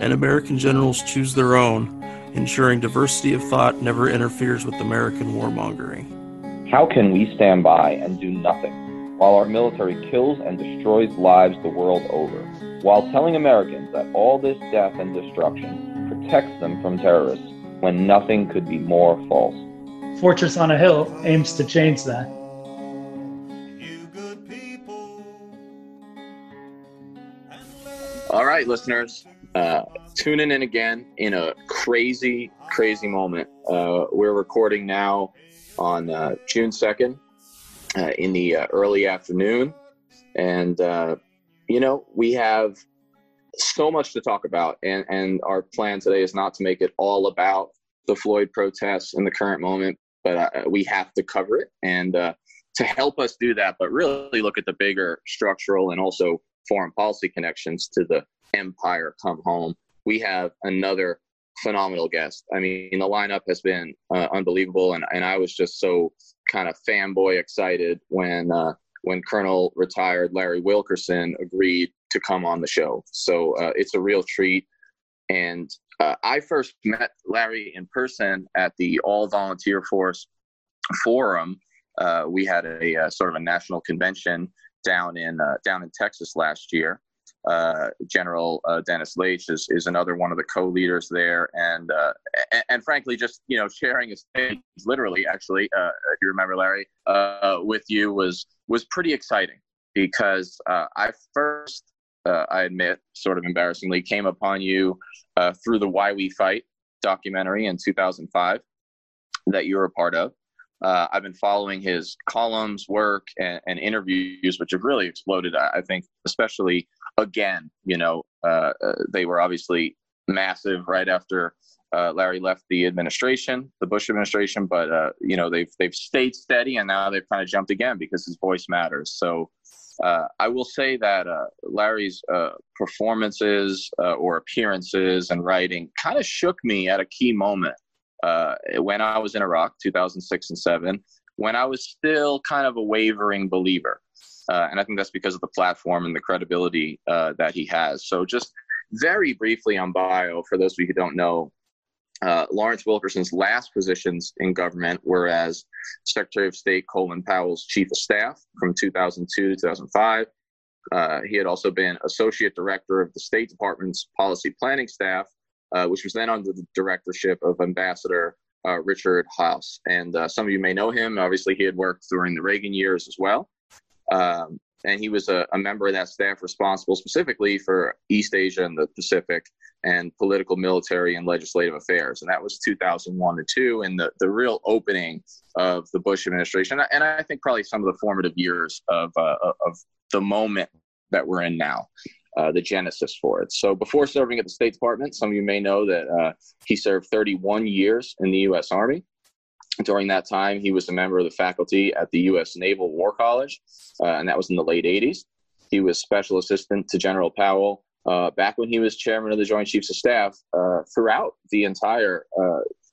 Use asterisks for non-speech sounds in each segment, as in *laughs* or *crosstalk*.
and American generals choose their own, ensuring diversity of thought never interferes with American warmongering. How can we stand by and do nothing while our military kills and destroys lives the world over, while telling Americans that all this death and destruction protects them from terrorists when nothing could be more false? Fortress on a Hill aims to change that. All right, listeners, uh, tuning in again in a crazy, crazy moment. Uh, we're recording now on uh, June 2nd uh, in the uh, early afternoon. And, uh, you know, we have so much to talk about. And, and our plan today is not to make it all about the Floyd protests in the current moment, but we have to cover it. And to help us do that, but really look at the bigger structural and also foreign policy connections to the empire come home. We have another phenomenal guest. I mean, the lineup has been uh, unbelievable, and, and I was just so kind of fanboy excited when uh, when Colonel retired Larry Wilkerson agreed to come on the show. So uh, it's a real treat. And uh, I first met Larry in person at the All Volunteer Force Forum. Uh, we had a, a, uh, sort of a national convention down in down in Texas last year uh, General uh, Dennis Laich is, is another one of the co-leaders there, and, uh, and, and frankly, just you know, sharing his stage, literally, actually, uh, if you remember, Larry, uh, with you was was pretty exciting because uh, I first, I admit, sort of embarrassingly, came upon you through the Why We Fight documentary in 2005 that you were a part of. Uh, I've been following his columns, work, and, and, interviews, which have really exploded. I, think, especially again, you know, uh, uh, they were obviously massive right after uh, Larry left the administration, the Bush administration. But uh, you know, they've they've stayed steady, and now they've kind of jumped again because his voice matters. So. Uh, I will say that Larry's performances or appearances and writing kind of shook me at a key moment uh, when I was in Iraq, 2006 and 7, when I was still kind of a wavering believer. Uh, and I think that's because of the platform and the credibility uh, that he has. So, just very briefly on bio, for those of you who don't know, uh, Lawrence Wilkerson's last positions in government were as Secretary of State Colin Powell's chief of staff from 2002 to 2005. Uh, he had also been associate director of the State Department's policy planning staff uh, which was then under the directorship of Ambassador uh, Richard Haass. And uh, some of you may know him. Obviously, he had worked during the Reagan years as well. Um, and he was a, a, member of that staff responsible specifically for East Asia and the Pacific and political, military, and legislative affairs. And that was 2001 to 2, and the, the real opening of the Bush administration. And I think probably some of the formative years of, uh, of the moment that we're in now. Uh, the genesis for it. So before serving at the State Department, some of you may know that uh, he served 31 years in the U.S. Army. During that time, he was a member of the faculty at the U.S. Naval War College, uh, and that was in the late 80s. He was special assistant to General Powell uh, back when he was chairman of the Joint Chiefs of Staff uh, throughout the entire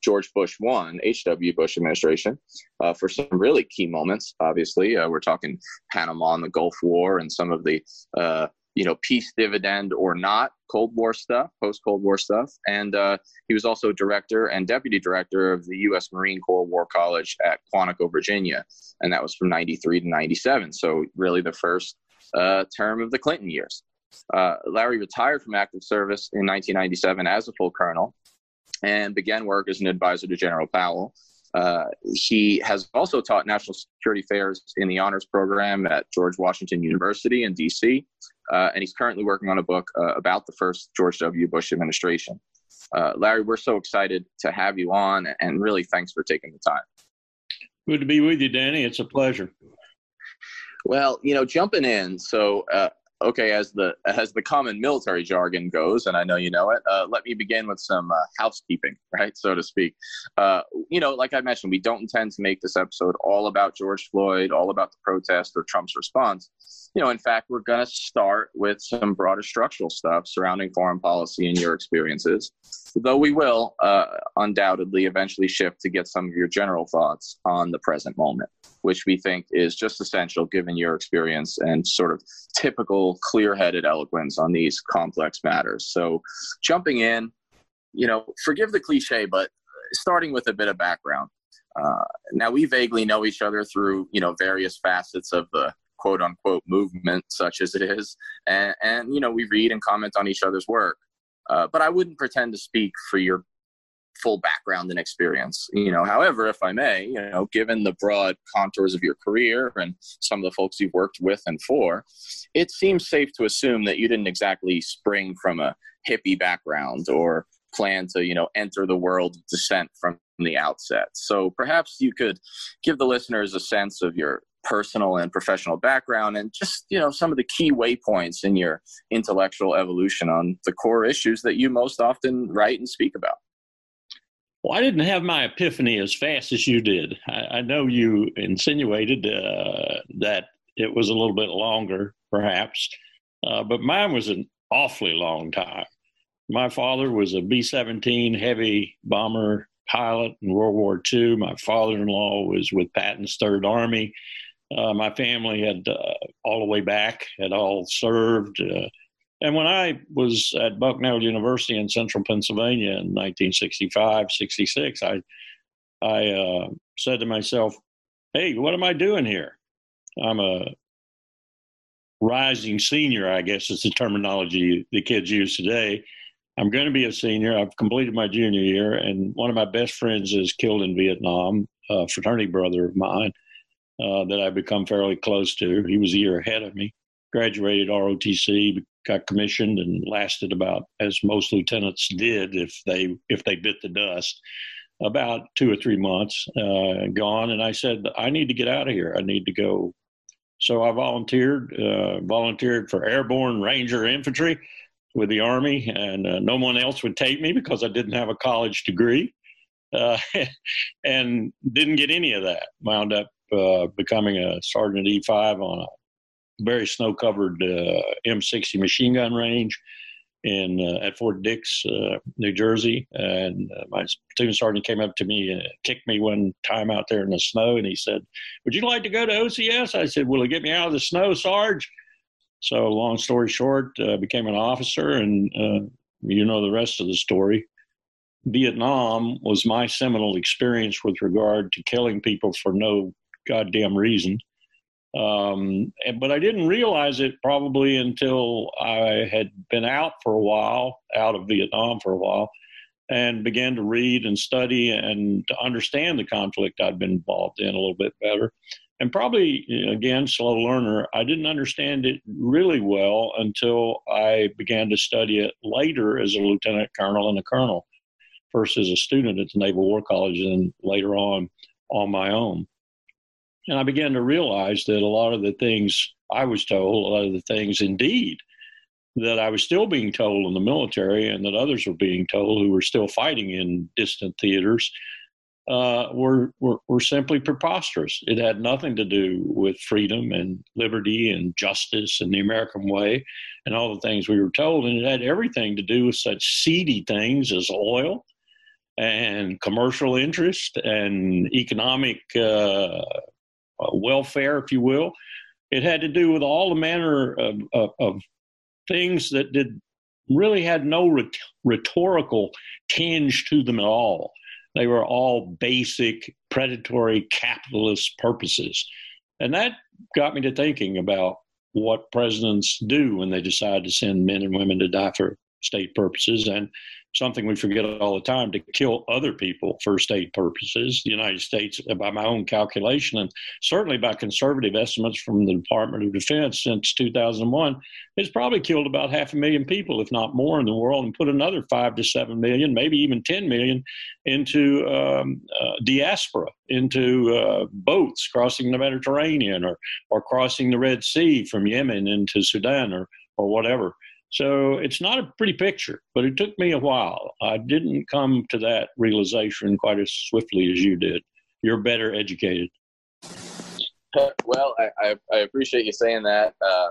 George Bush one, H.W. Bush administration, uh, for some really key moments. Obviously, uh, we're talking Panama and the Gulf War and some of the uh, you know, peace dividend or not, Cold War stuff, post Cold War stuff. And uh, he was also director and deputy director of the U.S. Marine Corps War College at Quantico, Virginia. And that was from 93 to 97. So, really, the first uh, term of the Clinton years. Uh, Larry retired from active service in 1997 as a full colonel and began work as an advisor to General Powell. Uh, he has also taught national security affairs in the honors program at George Washington University in DC, uh, and he's currently working on a book uh, about the first George W. Bush administration. Uh, Larry, we're so excited to have you on, and really thanks for taking the time. Good to be with you, Danny. It's a pleasure. Well, you know, jumping in, so uh, okay, as the as the common military jargon goes, and I know you know it. Uh, let me begin with some uh, housekeeping, *laughs* right, so to speak. Uh, you know, like I mentioned, we don't intend to make this episode all about George Floyd, all about the protest or Trump's response. You know, in fact, we're going to start with some broader structural stuff surrounding foreign policy and your experiences, though we will uh, undoubtedly eventually shift to get some of your general thoughts on the present moment, which we think is just essential given your experience and sort of typical clear headed eloquence on these complex matters. So, jumping in, you know, forgive the cliche, but starting with a bit of background. Uh, now we vaguely know each other through you know various facets of the quote unquote movement, such as it is, and, and you know we read and comment on each other's work. Uh, but I wouldn't pretend to speak for your full background and experience. You know, however, if I may, you know, given the broad contours of your career and some of the folks you've worked with and for, it seems safe to assume that you didn't exactly spring from a hippie background or plan to, you know, enter the world of dissent from the outset. So perhaps you could give the listeners a sense of your personal and professional background and just you know some of the key waypoints in your intellectual evolution on the core issues that you most often write and speak about well, I didn't have my epiphany as fast as you did. I, I know you insinuated uh, that it was a little bit longer, perhaps, uh, but mine was an awfully long time. My father was a B 17 heavy bomber pilot in World War II. My father in law was with Patton's Third Army. Uh, my family had uh, all the way back, had all served. Uh, and when I was at Bucknell University in central Pennsylvania in 1965, 66, I, I uh, said to myself, hey, what am I doing here? I'm a rising senior, I guess is the terminology the kids use today. I'm going to be a senior. I've completed my junior year, and one of my best friends is killed in Vietnam, a fraternity brother of mine uh, that I've become fairly close to. He was a year ahead of me. Graduated ROTC, got commissioned and lasted about as most lieutenants did if they if they bit the dust about two or three months uh, gone and i said i need to get out of here i need to go so i volunteered uh, volunteered for airborne ranger infantry with the army and uh, no one else would take me because i didn't have a college degree uh, *laughs* and didn't get any of that wound up uh, becoming a sergeant e5 on a very snow covered uh, M60 machine gun range in uh, at Fort Dix, uh, New Jersey. And uh, my platoon sergeant came up to me and kicked me one time out there in the snow, and he said, "Would you like to go to OCS?" I said, "Will it get me out of the snow, Sarge?" So, long story short, uh, became an officer, and you know the rest of the story. Vietnam was my seminal experience with regard to killing people for no goddamn reason. Um, but I didn't realize it probably until I had been out for a while, out of Vietnam for a while, and began to read and study and to understand the conflict I'd been involved in a little bit better. And probably, again, slow learner, I didn't understand it really well until I began to study it later as a lieutenant colonel and a colonel, first as a student at the Naval War College and later on on my own. And I began to realize that a lot of the things I was told, a lot of the things indeed that I was still being told in the military and that others were being told who were still fighting in distant theaters uh, were, were, were simply preposterous. It had nothing to do with freedom and liberty and justice and the American way and all the things we were told. And it had everything to do with such seedy things as oil and commercial interest and economic uh, Uh, welfare, if you will. It had to do with all the manner of, of, of things that did really had no rhet- rhetorical tinge to them at all. They were all basic predatory capitalist purposes. And that got me to thinking about what presidents do when they decide to send men and women to die for state purposes and something we forget all the time to kill other people for state purposes. The United States, by my own calculation, and certainly by conservative estimates from the Department of Defense since 2001, has probably killed about half a million people, if not more, in the world, and put another five to seven million, maybe even 10 million, into um, uh, diaspora, into uh, boats crossing the Mediterranean or, or crossing the Red Sea from Yemen into Sudan or, or whatever. So it's not a pretty picture, but it took me a while. I didn't come to that realization quite as swiftly as you did. You're better educated. Well, I, I, I appreciate you saying that. Uh,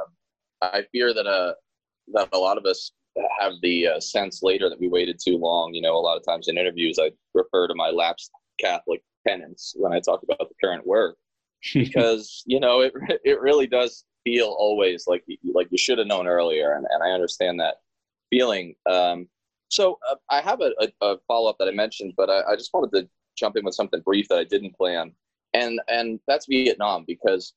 I fear that uh, that a lot of us have the uh, sense later that we waited too long. You know, a lot of times in interviews, I refer to my lapsed Catholic penance when I talk about the current work, *laughs* because you know it it really does feel always like like you should have known earlier, and, and I understand that feeling. Um, so uh, I have a, a, a follow up that I mentioned, but I, I, just wanted to jump in with something brief that I didn't plan, and and that's Vietnam because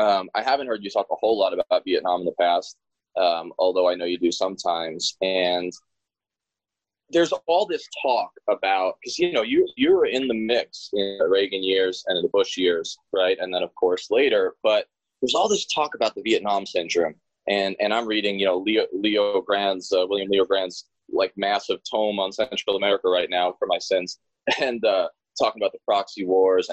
um, I haven't heard you talk a whole lot about Vietnam in the past, um, although I know you do sometimes, and there's all this talk about because you know you you were in the mix in the Reagan years and in the Bush years, right, and then of course later, but there's all this talk about the Vietnam syndrome, and and I'm reading, you know, Leo LeoGrande's uh, William LeoGrande's like massive tome on Central America right now for my sins, *laughs* and uh, talking about the proxy wars.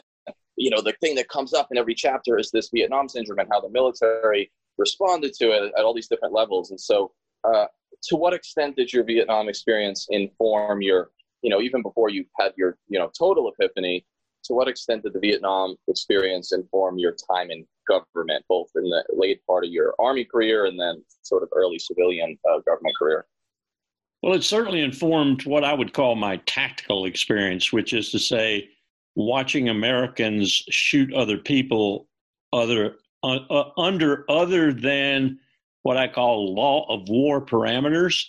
You know, the thing that comes up in every chapter is this Vietnam syndrome and how the military responded to it at all these different levels. And so, uh, to what extent did your Vietnam experience inform your, you know, even before you had your, you know, total epiphany? To what extent did the Vietnam experience inform your time in government, both in the late part of your Army career and then sort of early civilian uh, government career? Well, it certainly informed what I would call my tactical experience, which is to say, watching Americans shoot other people other uh, uh, under other than what I call law of war parameters.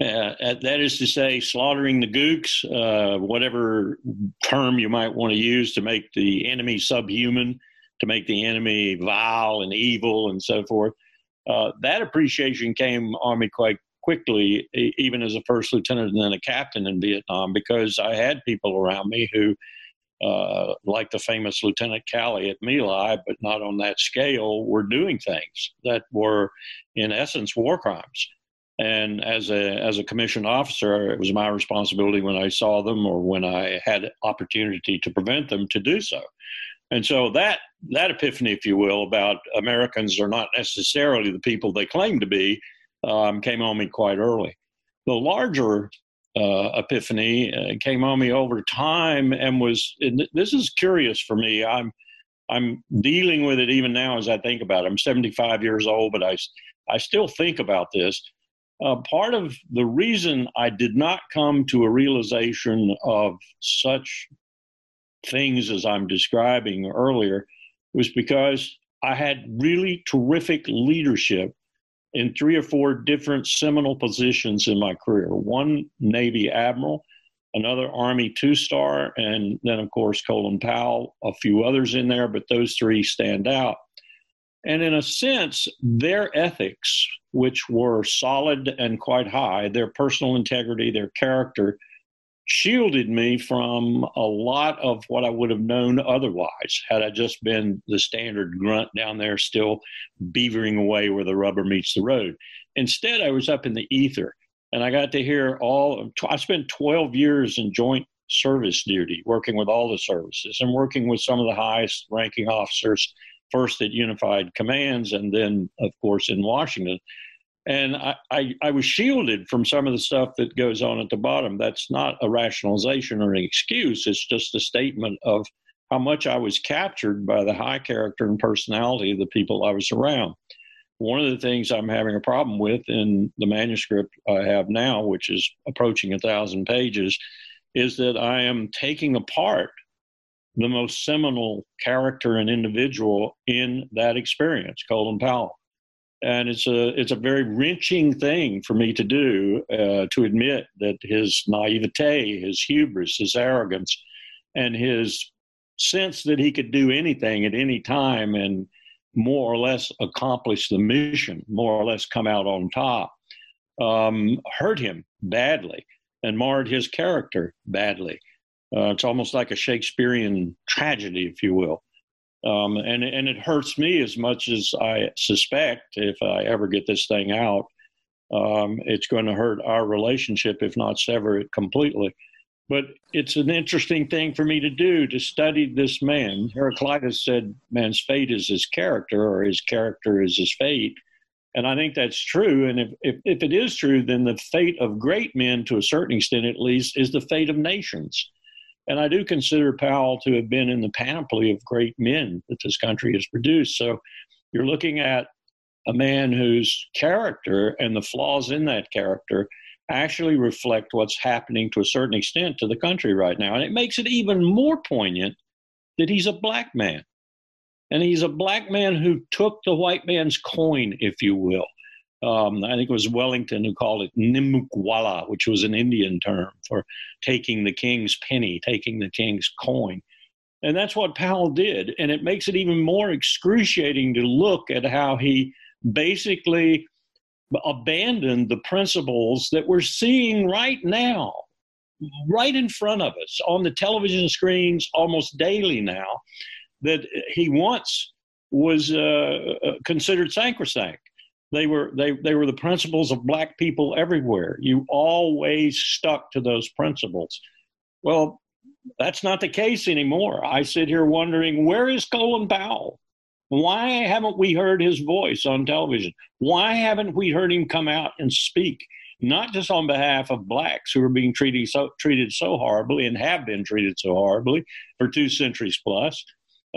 Uh, that is to say, slaughtering the gooks, uh, whatever term you might want to use to make the enemy subhuman, to make the enemy vile and evil and so forth. Uh, that appreciation came on me quite quickly, even as a first lieutenant and then a captain in Vietnam, because I had people around me who, uh, like the famous Lieutenant Calley at My Lai, but not on that scale, were doing things that were, in essence, war crimes. And as a as a commissioned officer, it was my responsibility when I saw them or when I had opportunity to prevent them to do so. And so that that epiphany, if you will, about Americans are not necessarily the people they claim to be, um, came on me quite early. The larger uh, epiphany uh, came on me over time, and was and this is curious for me. I'm I'm dealing with it even now as I think about it. I'm 75 years old, but I I still think about this. Uh, part of the reason I did not come to a realization of such things as I'm describing earlier was because I had really terrific leadership in three or four different seminal positions in my career one Navy admiral, another Army two star, and then, of course, Colin Powell, a few others in there, but those three stand out. And in a sense, their ethics, which were solid and quite high, their personal integrity, their character, shielded me from a lot of what I would have known otherwise had I just been the standard grunt down there still beavering away where the rubber meets the road. Instead, I was up in the ether and I got to hear all, I spent 12 years in joint service duty, working with all the services and working with some of the highest ranking officers, first at Unified Commands and then, of course, in Washington and I, I, I, was shielded from some of the stuff that goes on at the bottom. That's not a rationalization or an excuse. It's just a statement of how much I was captured by the high character and personality of the people I was around. One of the things I'm having a problem with in the manuscript I have now, which is approaching a thousand pages, is that I am taking apart the most seminal character and individual in that experience, Colin Powell and it's a it's a very wrenching thing for me to do uh, to admit that his naivete, his hubris, his arrogance, and his sense that he could do anything at any time and more or less accomplish the mission, more or less come out on top, um, hurt him badly. and marred his character badly. Uh, it's almost like a Shakespearean tragedy, if you will. Um, and and it hurts me as much as I suspect if I ever get this thing out, um, it's going to hurt our relationship if not sever it completely. But it's an interesting thing for me to do to study this man. Heraclitus said, "Man's fate is his character, or his character is his fate." And I think that's true. And if, if, if it is true, then the fate of great men, to a certain extent at least, is the fate of nations. And I do consider Powell to have been in the panoply of great men that this country has produced. So you're looking at a man whose character and the flaws in that character actually reflect what's happening to a certain extent to the country right now. And it makes it even more poignant that he's a black man. And he's a black man who took the white man's coin, if you will. Um, I think it was Wellington who called it Nimukwala, which was an Indian term for taking the king's penny, taking the king's coin. And that's what Powell did. And it makes it even more excruciating to look at how he basically abandoned the principles that we're seeing right now, right in front of us on the television screens almost daily now, that he once was uh, uh considered sacrosanct. They were they they were the principles of black people everywhere. You always stuck to those principles. Well, that's not the case anymore. I sit here wondering where is Colin Powell? Why haven't we heard his voice on television? Why haven't we heard him come out and speak? Not just on behalf of blacks who are being treated so treated so horribly and have been treated so horribly for two centuries plus,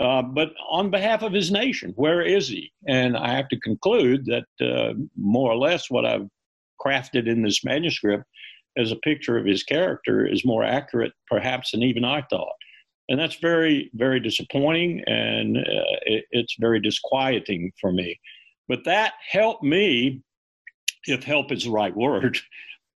uh, but on behalf of his nation, where is he? And I have to conclude that uh, more or less what I've crafted in this manuscript as a picture of his character is more accurate, perhaps, than even I thought. And that's very, very disappointing and uh, it, it's very disquieting for me. But that helped me, if help is the right word,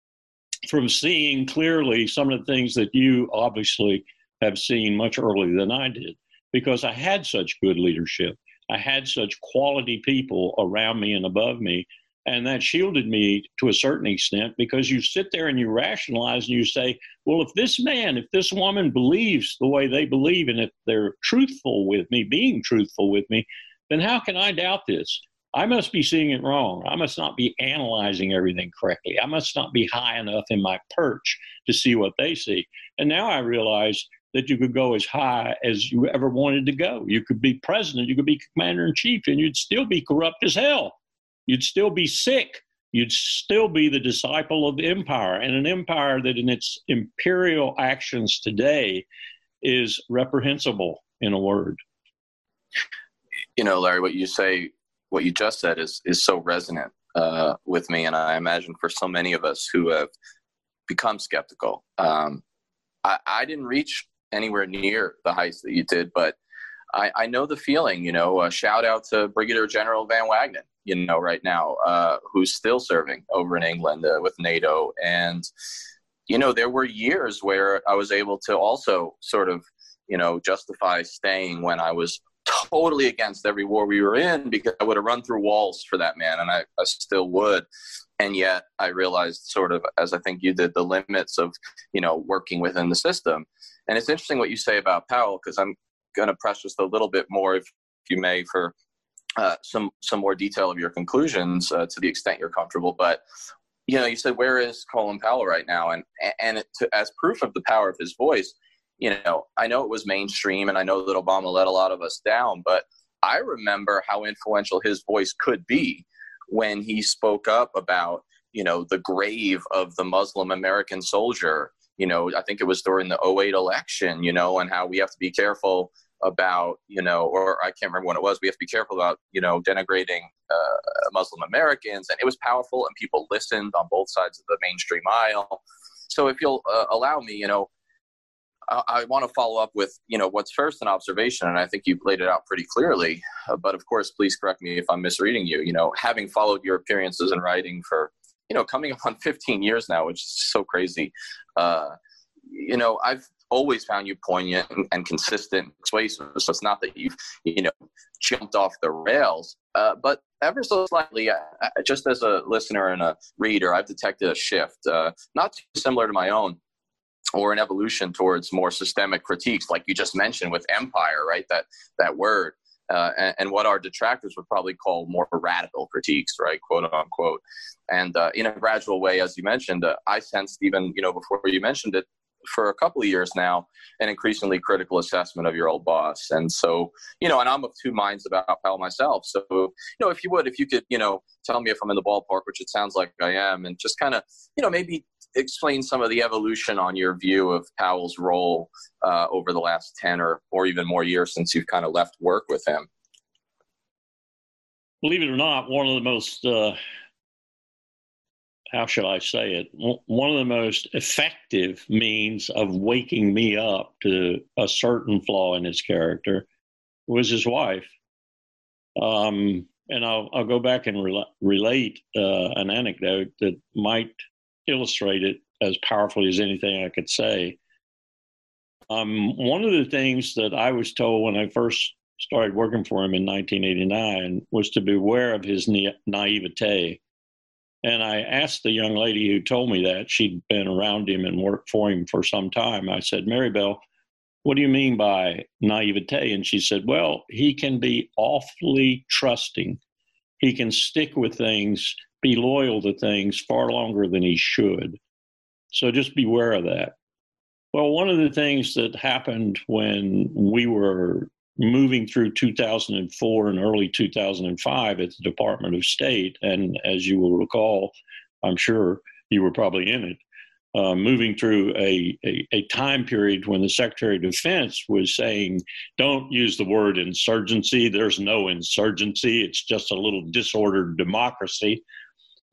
*laughs* from seeing clearly some of the things that you obviously have seen much earlier than I did because I had such good leadership. I had such quality people around me and above me. And that shielded me to a certain extent because you sit there and you rationalize and you say, well, if this man, if this woman believes the way they believe, and if they're truthful with me, being truthful with me, then how can I doubt this? I must be seeing it wrong. I must not be analyzing everything correctly. I must not be high enough in my perch to see what they see. And now I realize that you could go as high as you ever wanted to go. You could be president, you could be commander in chief, and you'd still be corrupt as hell. You'd still be sick. You'd still be the disciple of the empire, and an empire that, in its imperial actions today, is reprehensible, in a word. You know, Larry, what you say, what you just said, is is so resonant uh, with me, and I imagine for so many of us who have become skeptical. Um, I, I didn't reach anywhere near the heights that you did, but I, I know the feeling. You know, a shout out to Brigadier General Van Wagenen. You know, right now, uh, who's still serving over in England uh, with NATO, and you know, there were years where I was able to also sort of, you know, justify staying when I was totally against every war we were in because I would have run through walls for that man, and I, I still would. And yet i realized sort of as i think you did the limits of you know working within the system. And it's interesting what you say about Powell because I'm going to press just a little bit more, if, you may, for uh, some some more detail of your conclusions uh, to the extent you're comfortable. But you know, you said where is Colin Powell right now, and and to, as proof of the power of his voice, you know, I know it was mainstream, and I know that Obama let a lot of us down, but I remember how influential his voice could be when he spoke up about you know the grave of the Muslim American soldier you know, I think it was during the 08 election, you know, and how we have to be careful about, you know, or I can't remember when it was, we have to be careful about, you know, denigrating uh, Muslim Americans. And it was powerful and people listened on both sides of the mainstream aisle. So if you'll uh, allow me, you know, I, I want to follow up with, you know, what's first an observation, and I think you've laid it out pretty clearly. Uh, but of course, please correct me if I'm misreading you. You know, having followed your appearances in writing for you know, coming *laughs* up on 15 years now, which is so crazy. Uh, you know, I've always found you poignant and, and consistent, persuasive. So it's not that you've, you know, jumped off the rails, uh, but ever so slightly, uh, just as a listener and a reader, I've detected a shift, uh, not too similar to my own, or an evolution towards more systemic critiques, like you just mentioned with empire, right? That that word. Uh, and, and, what our detractors would probably call more radical critiques, right, quote unquote. And uh, in a gradual way, as you mentioned, uh, I sensed even you know before you mentioned it, for a couple of years now an increasingly critical assessment of your old boss. And so, you know, and I'm of two minds about Powell myself. So, you know, if you would, if you could, you know, tell me if I'm in the ballpark, which it sounds like I am, and just kind of, you know, maybe explain some of the evolution on your view of Powell's role uh, over the last 10 or, or even more years since you've kind of left work with him. Believe it or not, one of the most uh, how shall I say it? One of the most effective means of waking me up to a certain flaw in his character was his wife. Um, and I'll, I'll go back and re- relate uh, an anecdote that might illustrate it as powerfully as anything I could say. Um, one of the things that I was told when I first started working for him in 1989 was to beware of his na- naivete and I asked the young lady who told me that, she'd been around him and worked for him for some time. I said, Mary Bell, what do you mean by naivete? And she said, Well, he can be awfully trusting. He can stick with things, be loyal to things far longer than he should. So just beware of that. Well, one of the things that happened when we were moving through 2004 and early 2005 at the Department of State, and as you will recall, I'm sure you were probably in it, uh, moving through a, a, a, time period when the Secretary of Defense was saying, don't use the word insurgency. There's no insurgency. It's just a little disordered democracy.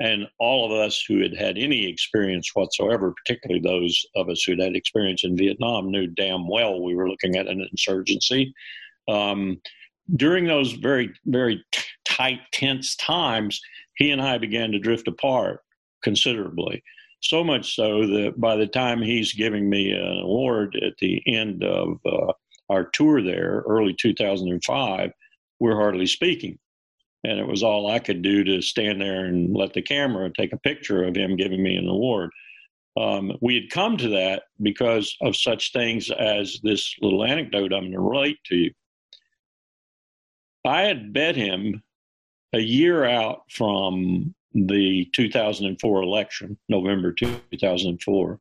And all of us who had had any experience whatsoever, particularly those of us who'd had experience in Vietnam, knew damn well we were looking at an insurgency. Um, during those very, very t- tight, tense times, he and I began to drift apart considerably. So much so that by the time he's giving me an award at the end of uh, our tour there, early 2005, we're hardly speaking. And it was all I could do to stand there and let the camera take a picture of him giving me an award. Um, we had come to that because of such things as this little anecdote I'm going to relate to you. I had bet him a year out from the 2004 election, November 2004.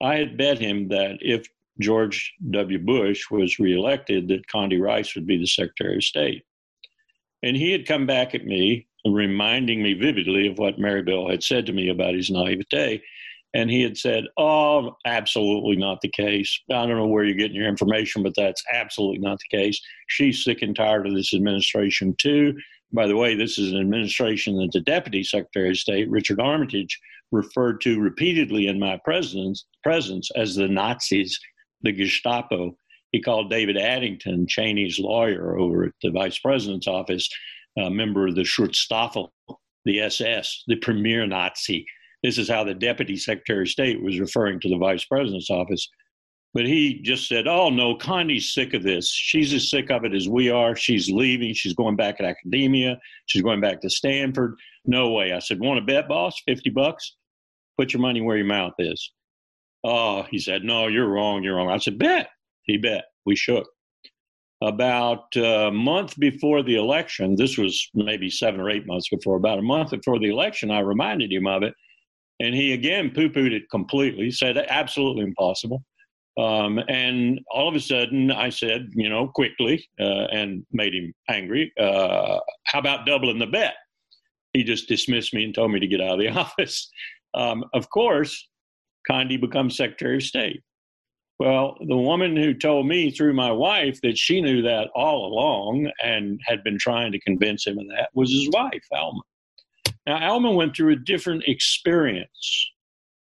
I had bet him that if George W. Bush was reelected, that Condi Rice would be the Secretary of State. And he had come back at me, reminding me vividly of what Marybelle had said to me about his naivete. And he had said, Oh, absolutely not the case. I don't know where you're getting your information, but that's absolutely not the case. She's sick and tired of this administration, too. By the way, this is an administration that the Deputy Secretary of State, Richard Armitage, referred to repeatedly in my presence, presence as the Nazis, the Gestapo. He called David Addington, Cheney's lawyer over at the Vice President's office, a member of the Schutzstaffel, the SS, the premier Nazi this is how the deputy secretary of state was referring to the vice president's office. But he just said, Oh, no, Condi's sick of this. She's as sick of it as we are. She's leaving. She's going back to academia. She's going back to Stanford. No way. I said, Want to bet, boss? 50 bucks? Put your money where your mouth is. Oh, he said, No, you're wrong. You're wrong. I said, Bet. He bet. We shook. About a month before the election, this was maybe seven or eight months before, about a month before the election, I reminded him of it. And he again poo pooed it completely, said absolutely impossible. Um, and all of a sudden, I said, you know, quickly, uh, and made him angry. Uh, how about doubling the bet? He just dismissed me and told me to get out of the *laughs* office. Um, of course, Condi becomes Secretary of State. Well, the woman who told me through my wife that she knew that all along and had been trying to convince him of that was his wife, Alma. Now, Alma went through a different experience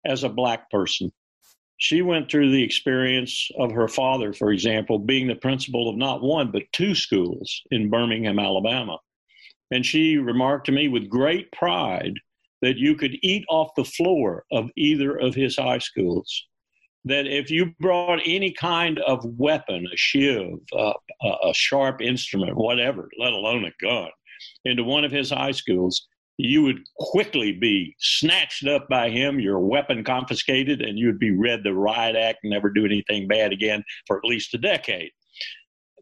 as a black person. She went through the experience of her father, for example, being the principal of not one, but two schools in Birmingham, Alabama. And she remarked to me with great pride that you could eat off the floor of either of his high schools. That if you brought any kind of weapon, a shiv, uh, a sharp instrument, whatever, let alone a gun, into one of his high schools, you would quickly be snatched up by him, your weapon confiscated, and you'd be read the riot act and never do anything bad again for at least a decade.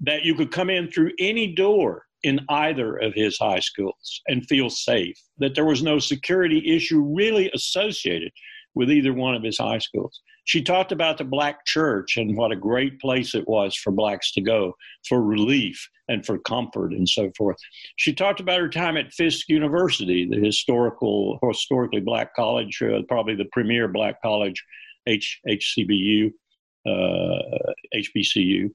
That you could come in through any door in either of his high schools and feel safe, that there was no security issue really associated with either one of his high schools. She talked about the black church and what a great place it was for blacks to go for relief and for comfort and so forth. She talked about her time at Fisk University, the historical, historically black college, uh, probably the premier black college, H, HCBU, uh, HBCU.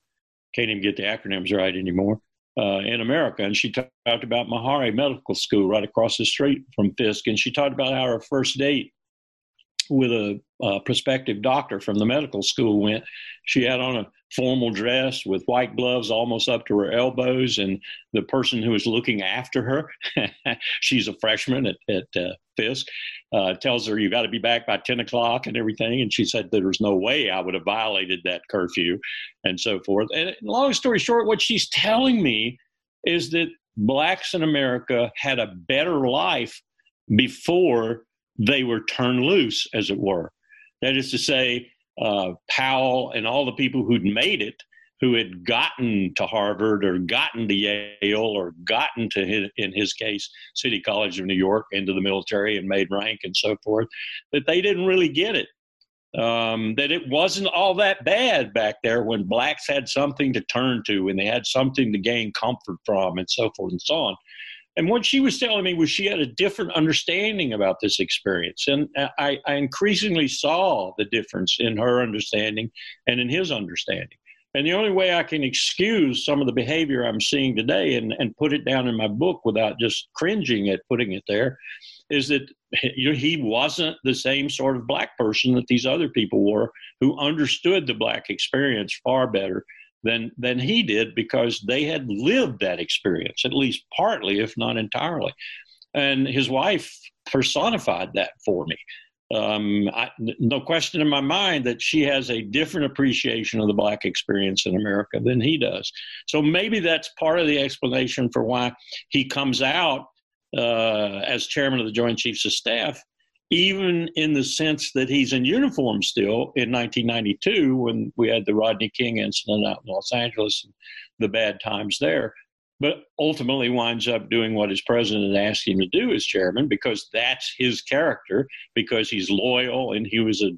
Can't even get the acronyms right anymore. Uh, in America. And she talked about Meharry Medical School right across the street from Fisk. And she talked about how her first date with a, a prospective doctor from the medical school went. She had on a formal dress with white gloves almost up to her elbows, and the person who was looking after her, *laughs* she's a freshman at, at uh, Fisk, uh, tells her you got to be back by ten o'clock and everything. And she said there was no way I would have violated that curfew, and so forth. And long story short, what she's telling me is that blacks in America had a better life before they were turned loose, as it were. That is to say, uh, Powell and all the people who'd made it, who had gotten to Harvard or gotten to Yale or gotten to, his, in his case, City College of New York, into the military and made rank and so forth, that they didn't really get it. Um, that it wasn't all that bad back there when blacks had something to turn to and they had something to gain comfort from and so forth and so on. And what she was telling me was she had a different understanding about this experience. And I, I increasingly saw the difference in her understanding and in his understanding. And the only way I can excuse some of the behavior I'm seeing today and, and put it down in my book without just cringing at putting it there is that *laughs* he wasn't the same sort of black person that these other people were who understood the black experience far better than than he did because they had lived that experience at least partly if not entirely and his wife personified that for me um, I, no question in my mind that she has a different appreciation of the black experience in America than he does. So maybe that's part of the explanation for why he comes out uh, as chairman of the Joint Chiefs of Staff even in the sense that he's in uniform still in 1992 when we had the Rodney King incident out in Los Angeles and the bad times there. But ultimately winds up doing what his president asked him to do as chairman because that's his character, because he's loyal and he was a,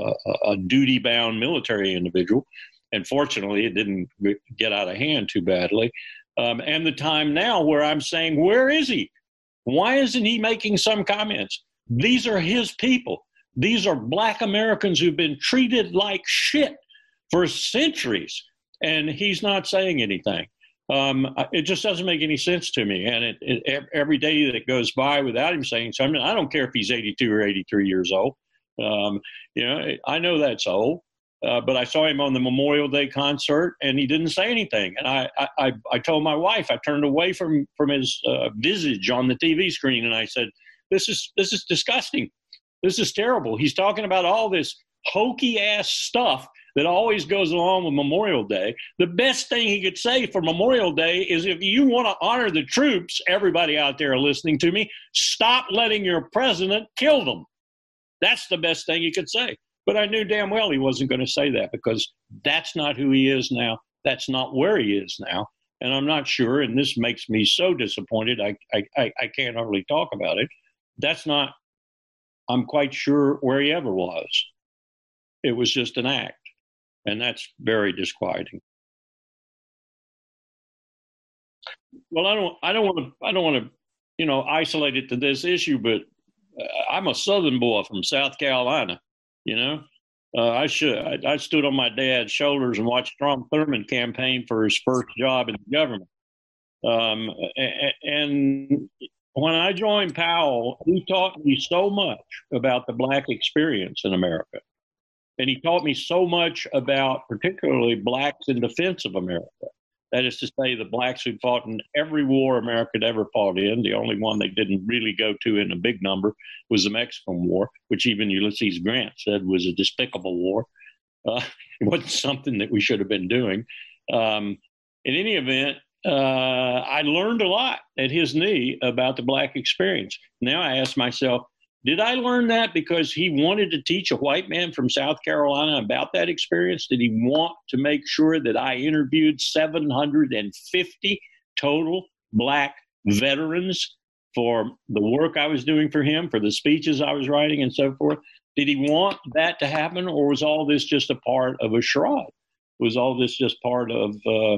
a, a duty bound military individual. And fortunately, it didn't get out of hand too badly. Um, and the time now where I'm saying, where is he? Why isn't he making some comments? These are his people. These are black Americans who've been treated like shit for centuries, and he's not saying anything. Um, it just doesn't make any sense to me. And it, it, every day that goes by without him saying something, I don't care if he's 82 or 83 years old. Um, you know, I know that's old. Uh, but I saw him on the Memorial Day concert, and he didn't say anything. And I, I, I told my wife, I turned away from from his uh, visage on the TV screen, and I said, this is this is disgusting. This is terrible. He's talking about all this hokey ass stuff that always goes along with Memorial Day. The best thing he could say for Memorial Day is if you want to honor the troops, everybody out there listening to me, stop letting your president kill them. That's the best thing he could say. But I knew damn well he wasn't going to say that because that's not who he is now. That's not where he is now. And I'm not sure, and this makes me so disappointed, I, I, I can't hardly talk about it that's not, I'm quite sure, where he ever was. It was just an act. And that's very disquieting. Well, I don't, I don't want to, I don't want to, you know, isolate it to this issue, but uh, I'm a Southern boy from South Carolina. You know, uh, I should, I, I, stood on my dad's shoulders and watched Strom Thurmond campaign for his first job in the government. Um, and, and when I joined Powell, he taught me so much about the Black experience in America. And he taught me so much about particularly Blacks in defense of America. That is to say, the Blacks who fought in every war America had ever fought in. The only one they didn't really go to in a big number was the Mexican War, which even Ulysses Grant said was a despicable war. Uh, *laughs* it wasn't something that we should have been doing. Um, in any event, uh, I learned a lot at his knee about the black experience. Now I ask myself, did I learn that because he wanted to teach a white man from South Carolina about that experience? Did he want to make sure that I interviewed 750 total black veterans for the work I was doing for him, for the speeches I was writing, and so forth? Did he want that to happen, or was all this just a part of a charade? Was all this just part of uh,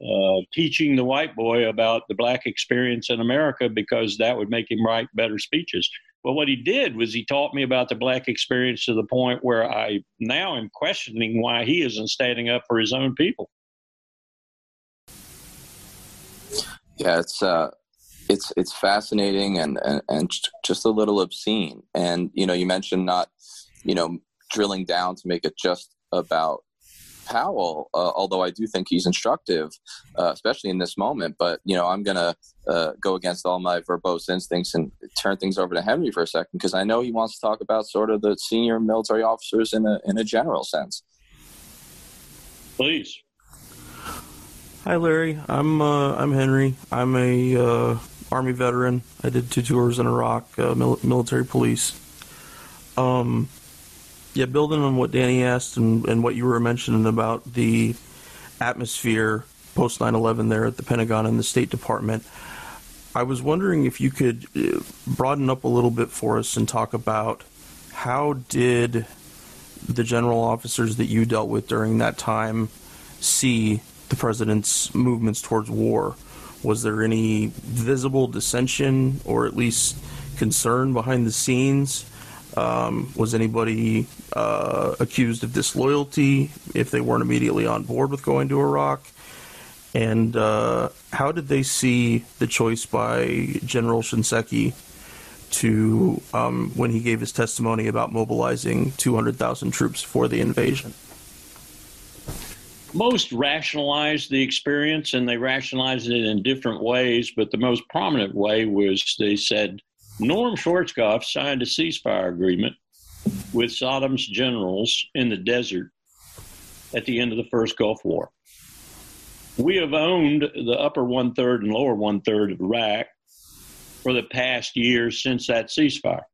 uh, teaching the white boy about the black experience in America because that would make him write better speeches? But what he did was he taught me about the black experience to the point where I now am questioning why he isn't standing up for his own people. Yeah, it's uh, it's it's fascinating and, and and just a little obscene. And you know, you mentioned not, you know, drilling down to make it just about Powell, uh, although I do think he's instructive, uh, especially in this moment. But you know, I'm gonna uh, go against all my verbose instincts and turn things over to Henry for a second because I know he wants to talk about sort of the senior military officers in a in a general sense. Please. Hi, Larry. I'm uh, I'm Henry. I'm a uh, Army veteran. I did two tours in Iraq, uh, mil- military police. Um, yeah, building on what Danny asked and, and what you were mentioning about the atmosphere post 9 11 there at the Pentagon and the State Department, I was wondering if you could uh, broaden up a little bit for us and talk about how did the general officers that you dealt with during that time see the president's movements towards war? Was there any visible dissension or at least concern behind the scenes? Um, was anybody uh, accused of disloyalty if they weren't immediately on board with going to Iraq? And uh, how did they see the choice by General Shinseki to um, when he gave his testimony about mobilizing 200,000 troops for the invasion? most rationalized the experience and they rationalized it in different ways, but the most prominent way was they said Norm Schwarzkopf signed a ceasefire agreement with Saddam's generals in the desert at the end of the first Gulf War. We have owned the upper one third and lower one third of Iraq for the past years since that ceasefire.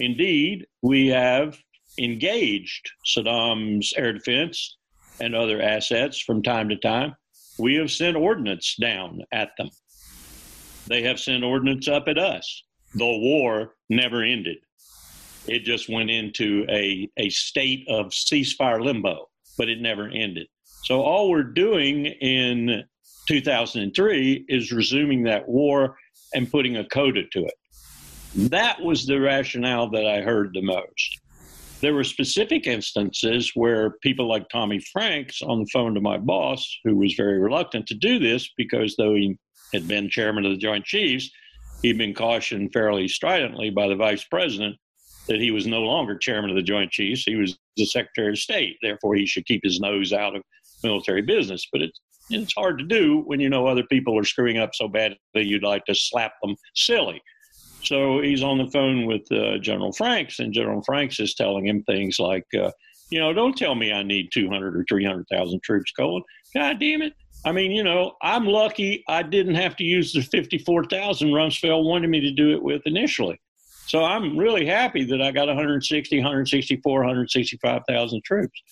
Indeed, we have engaged Saddam's air defense and other assets from time to time. We have sent ordnance down at them. They have sent ordnance up at us. The war never ended. It just went into a, a state of ceasefire limbo, but it never ended. So all we're doing in 2003 is resuming that war and putting a coda to it. That was the rationale that I heard the most. There were specific instances where people like Tommy Franks on the phone to my boss, who was very reluctant to do this because though he had been chairman of the Joint Chiefs, he'd been cautioned fairly stridently by the vice president that he was no longer chairman of the Joint Chiefs. He was the Secretary of State. Therefore, he should keep his nose out of military business. But it's, it's hard to do when you know other people are screwing up so badly you'd like to slap them silly. So he's on the phone with uh, General Franks, and General Franks is telling him things like, uh, you know, don't tell me I need 200 or 300,000 troops, Colin. God damn it. I mean, you know, I'm lucky I didn't have to use the 54,000 Rumsfeld wanted me to do it with initially. So I'm really happy that I got 160, 164, 165,000 troops.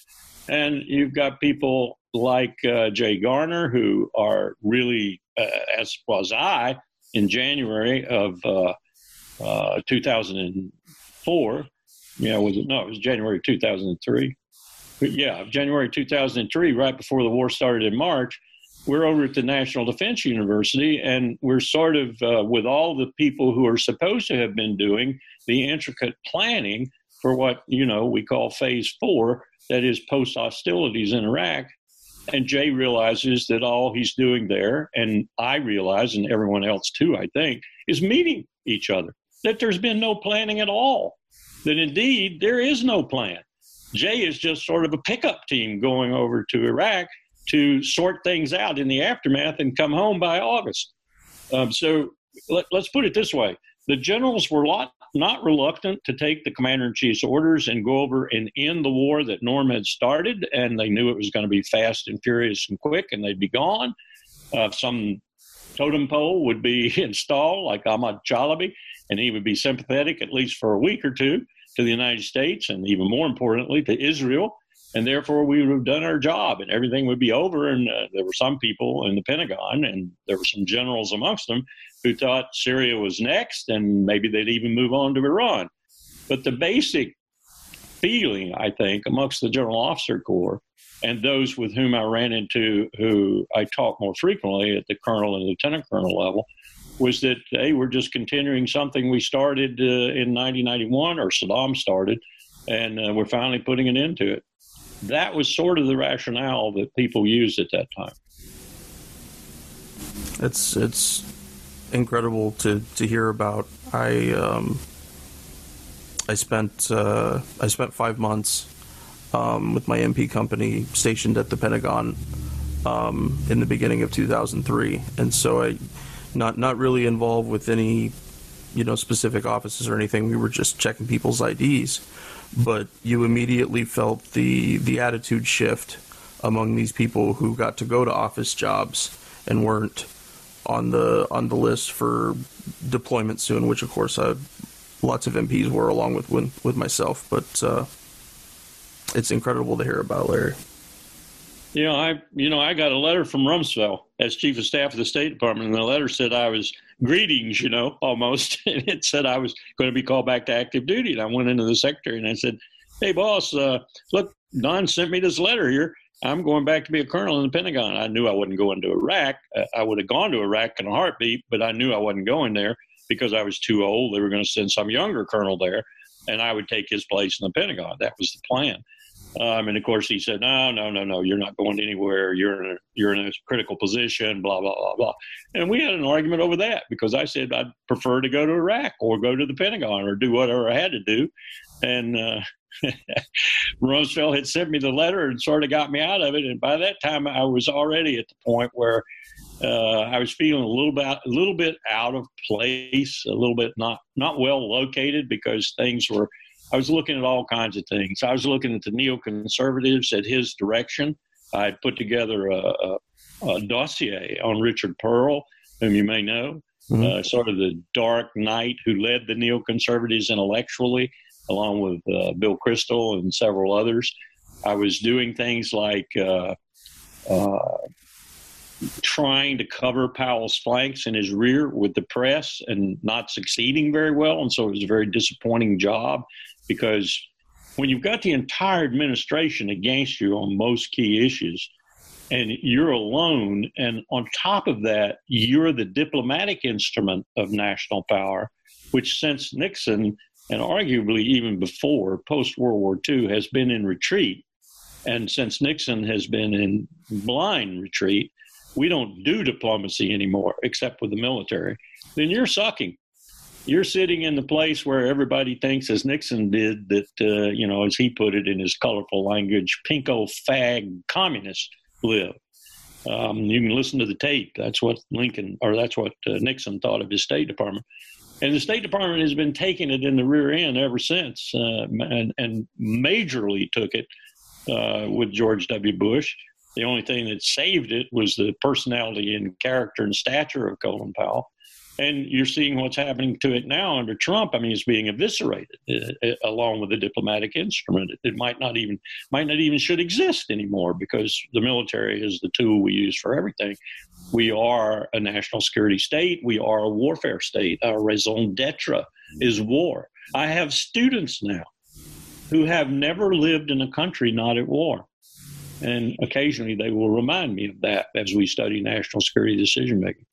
And you've got people like uh, Jay Garner who are really, uh, as was I in January of uh, uh, 2004. Yeah, was it? No, it was January 2003. But yeah, January 2003, right before the war started in March, we're over at the National Defense University, and we're sort of uh, with all the people who are supposed to have been doing the intricate planning for what you know we call Phase Four, that is post hostilities in Iraq. And Jay realizes that all he's doing there, and I realize, and everyone else too, I think, is meeting each other that there's been no planning at all, that indeed there is no plan. Jay is just sort of a pickup team going over to Iraq to sort things out in the aftermath and come home by August. Um, so let, us put it this way the generals were lot not reluctant to take the commander in chief's orders and go over and end the war that Norm had started, and they knew it was going to be fast and furious and quick, and they'd be gone. Uh, some totem pole would be *laughs* installed, like Ahmad Chalabi, and he would be sympathetic at least for a week or two to the United States, and even more importantly to Israel and therefore we would have done our job and everything would be over. And uh, there were some people in the Pentagon, and there were some generals amongst them who thought Syria was next, and maybe they'd even move on to Iran. But the basic feeling, I think, amongst the General Officer Corps and those with whom I ran into, who I talked more frequently at the colonel and lieutenant colonel level, was that hey, we're just continuing something we started uh, in 1991 or Saddam started, and uh, we're finally putting an end to it that was sort of the rationale that people used at that time. It's it's incredible to, to hear about. I um, I spent uh, I spent five months um, with my MP company stationed at the Pentagon um, in the beginning of 2003, and so I not not really involved with any you know specific offices or anything. We were just checking people's IDs but you immediately felt the the attitude shift among these people who got to go to office jobs and weren't on the on the list for deployment soon, which of course uh, lots of MPs were along with with myself. But uh, it's incredible to hear about Larry. You know, I you know I got a letter from Rumsfeld as chief of staff of the State Department, and the letter said I was greetings, you know, almost. *laughs* and it said I was going to be called back to active duty. And I went into the secretary and I said, Hey, boss, uh, look, Don sent me this letter here. I'm going back to be a colonel in the Pentagon. I knew I wasn't going to Iraq. Uh, I would have gone to Iraq in a heartbeat, but I knew I wasn't going there because I was too old. They were going to send some younger colonel there, and I would take his place in the Pentagon. That was the plan. Um, and of course, he said, "No, no, no, no. You're not going anywhere. You're in a you're in a critical position." Blah blah blah blah. And we had an argument over that because I said I'd prefer to go to Iraq or go to the Pentagon or do whatever I had to do. And uh, *laughs* Rumsfeld had sent me the letter and sort of got me out of it. And by that time, I was already at the point where uh, I was feeling a little bit a little bit out of place, a little bit not not well located because things were I was looking at all kinds of things. I was looking at the neoconservatives at his direction. I had put together a, a, a dossier on Richard Perle, whom you may know, mm-hmm. uh, sort of the dark knight who led the neoconservatives intellectually, along with uh, Bill Kristol and several others. I was doing things like uh, uh trying to cover Powell's flanks and his rear with the press and not succeeding very well. And so it was a very disappointing job because when you've got the entire administration against you on most key issues and you're alone and on top of that you're the diplomatic instrument of national power which since nixon and arguably even before post world war ii has been in retreat and since nixon has been in blind retreat we don't do diplomacy anymore except with the military then you're sucking you're sitting in the place where everybody thinks, as Nixon did, that, uh, you know, as he put it in his colorful language, pinko fag communists live. Um, you can listen to the tape. That's what Lincoln, or that's what uh, Nixon thought of his State Department. And the State Department has been taking it in the rear end ever since, uh, and, and majorly took it uh, with George W. Bush. The only thing that saved it was the personality and character and stature of Colin Powell and you're seeing what's happening to it now under Trump. I mean, it's being eviscerated uh, uh, along with the diplomatic instrument. It, might not even might not even should exist anymore because the military is the tool we use for everything. We are a national security state. We are a warfare state. Our raison d'être is war. I have students now who have never lived in a country not at war. And occasionally they will remind me of that as we study national security decision making.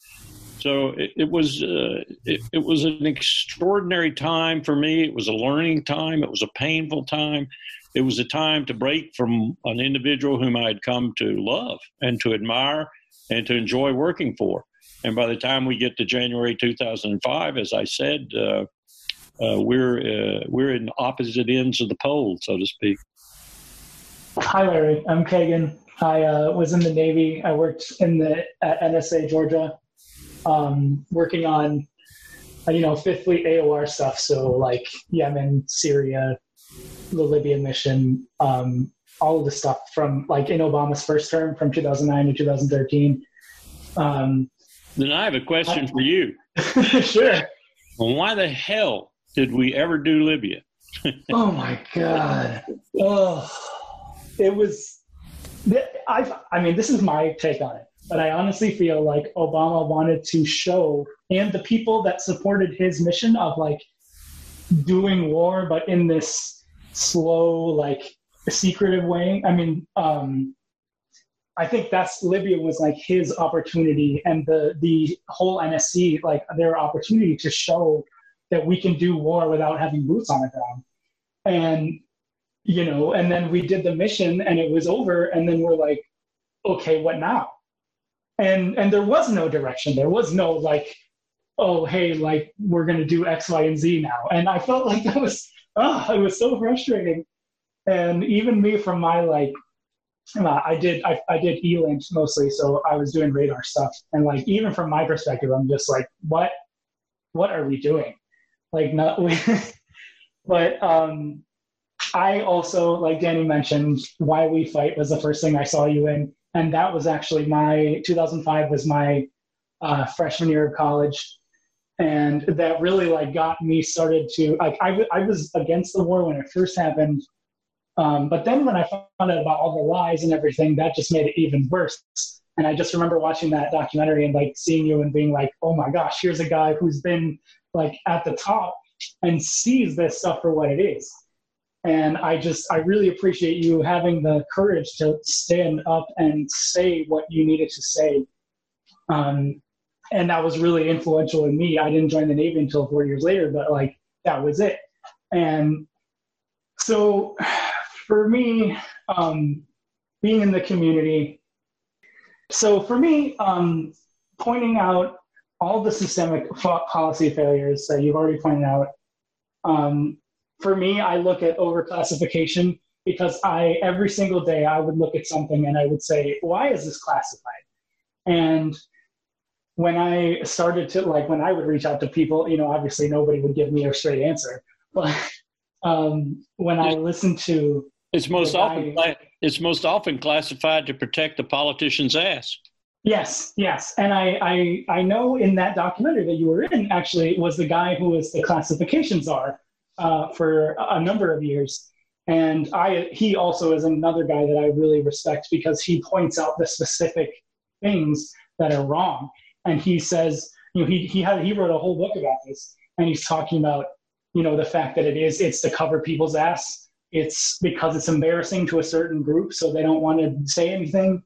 So it, it was uh, it, it, was an extraordinary time for me. It was a learning time. It was a painful time. It was a time to break from an individual whom I had come to love and to admire and to enjoy working for. And by the time we get to January 2005, as I said, uh, uh, we're uh, we're in opposite ends of the pole, so to speak. Hi, Larry. I'm Kagan. I uh, was in the Navy. I worked in the at NSA Georgia um, working on you know, Fifth Fleet AOR stuff. So like Yemen, Syria, the Libya mission, um, all of the stuff from like in Obama's first term from 2009 to 2013. Um, then I have a question I, for you. *laughs* sure. Well, why the hell did we ever do Libya? *laughs* oh my god! Oh, it was. I I mean, this is my take on it, but I honestly feel like Obama wanted to show, and the people that supported his mission of like doing war, but in this slow, like secretive way. I mean, um, I think that's Libya was like his opportunity, and the the whole NSC like their opportunity to show that we can do war without having boots on the ground. And you know, and then we did the mission, and it was over, and then we're like, okay, what now? And and there was no direction. There was no like, oh hey, like we're gonna do X, Y, and Z now. And I felt like that was oh, it was so frustrating. And even me from my like uh, I did I, I did ELINT mostly, so I was doing radar stuff, and like even from my perspective, I'm just like, what, what are we doing? Like not, *laughs* but um, I also like Danny mentioned, why we fight was the first thing I saw you in, and that was actually my 2005 was my uh, freshman year of college, and that really like got me started to like I, I was against the war when it first happened um, but then when I found out about all the lies and everything, that just made it even worse. And I just remember watching that documentary and like seeing you and being like, oh my gosh, here's a guy who's been like at the top and sees this stuff for what it is. And I just, I really appreciate you having the courage to stand up and say what you needed to say. Um, and that was really influential in me. I didn't join the Navy until four years later, but like that was it. And so for me, um, being in the community, so for me, um, pointing out all the systemic policy failures that you've already pointed out, um, for me, I look at overclassification because I every single day I would look at something and I would say, why is this classified? And when I started to like when I would reach out to people, you know, obviously nobody would give me a straight answer, but um, when I listened to it's most often it's most often classified to protect the politician's ass. Yes, yes, and I, I I know in that documentary that you were in actually was the guy who was the classification czar uh, for a number of years, and I he also is another guy that I really respect because he points out the specific things that are wrong, and he says you know he he had he wrote a whole book about this, and he's talking about you know the fact that it is it's to cover people's ass it's because it's embarrassing to a certain group, so they don't want to say anything.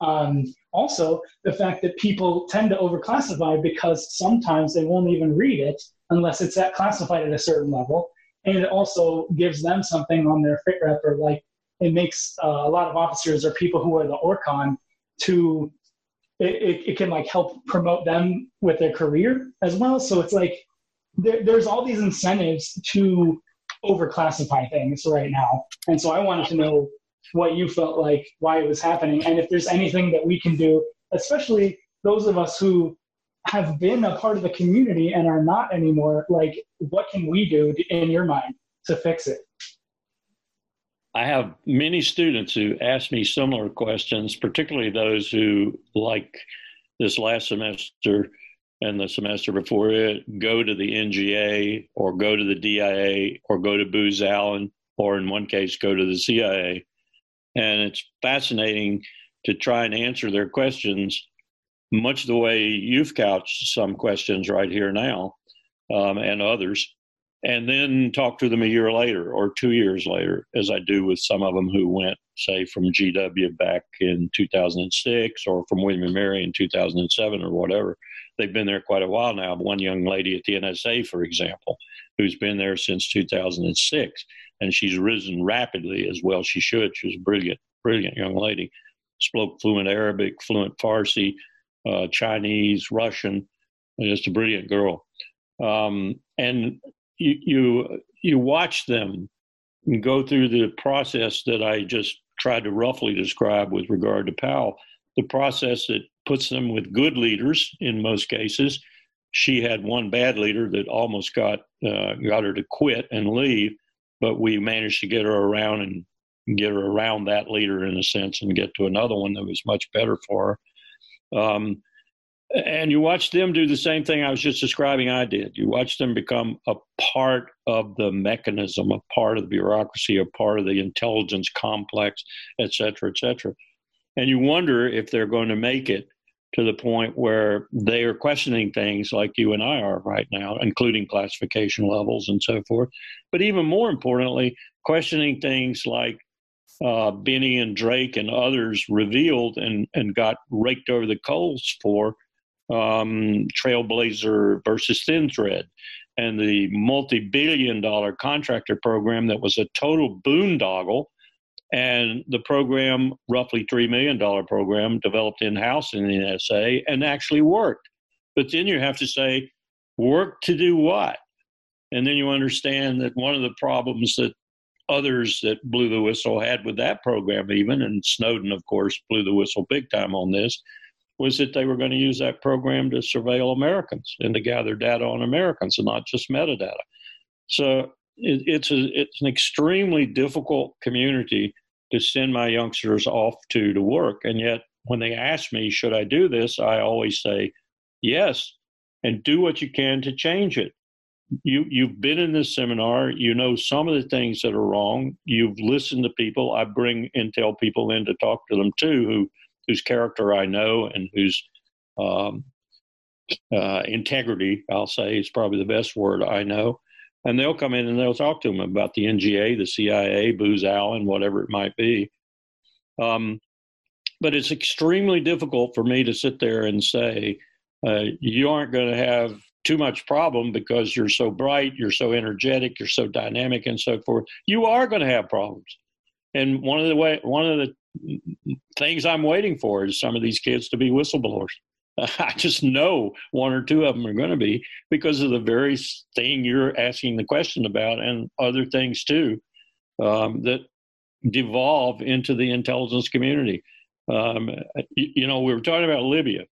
Um, also, the fact that people tend to overclassify because sometimes they won't even read it unless it's at classified at a certain level. And it also gives them something on their fit rep, or like it makes uh, a lot of officers or people who are the ORCON to it, it, can like help promote them with their career as well. So it's like there, there's all these incentives to overclassify things right now. And so I wanted to know what you felt like, why it was happening, and if there's anything that we can do, especially those of us who have been a part of the community and are not anymore, like what can we do in your mind to fix it? I have many students who ask me similar questions, particularly those who, like this last semester, and the semester before it go to the NGA or go to the DIA or go to Booz Allen or in one case go to the CIA. And it's fascinating to try and answer their questions much the way you've couched some questions right here now um, and others and then talk to them a year later or two years later, as I do with some of them who went, say, from GW back in 2006 or from William and Mary in 2007 or whatever. They've been there quite a while now. One young lady at the NSA, for example, who's been there since 2006, and she's risen rapidly as well. She should. She was a brilliant, brilliant young lady. Spoke fluent Arabic, fluent Farsi, uh, Chinese, Russian. Just a brilliant girl. Um, and you you you watch them go through the process that I just tried to roughly describe with regard to Powell, the process that puts them with good leaders in most cases, she had one bad leader that almost got uh, got her to quit and leave, but we managed to get her around and get her around that leader in a sense and get to another one that was much better for her. Um, and you watch them do the same thing I was just describing I did. You watch them become a part of the mechanism, a part of the bureaucracy, a part of the intelligence complex, et cetera, et cetera. And you wonder if they're going to make it to the point where they are questioning things like you and I are right now, including classification levels and so forth. But even more importantly, questioning things like uh, Binney and Drake and others revealed and, and got raked over the coals for um, Trailblazer versus Thin Thread and the multi billion dollar contractor program that was a total boondoggle and the program, roughly $3 million program, developed in house in the NSA and actually worked. But then you have to say, work to do what? And then you understand that one of the problems that others that blew the whistle had with that program, even, and Snowden, of course, blew the whistle big time on this, was that they were going to use that program to surveil Americans and to gather data on Americans and not just metadata. So it, it's a it's an extremely difficult community to send my youngsters off to to work. And yet, when they ask me, should I do this, I always say yes, and do what you can to change it. You you've been in this seminar. You know some of the things that are wrong. You've listened to people. I bring Intel people in to talk to them too, who whose character I know and whose um, uh, integrity, I'll say, is probably the best word I know and they'll come in and they'll talk to them about the NGA, the CIA, Booz Allen, whatever it might be. Um, but it's extremely difficult for me to sit there and say uh, you aren't going to have too much problem because you're so bright, you're so energetic, you're so dynamic, and so forth. You are going to have problems. And one of the way, one of the things I'm waiting for is some of these kids to be whistleblowers. *laughs* I just know one or two of them are going to be because of the very thing you're asking the question about, and other things too um, that devolve into the intelligence community. Um, you, you, know, we were talking about Libya.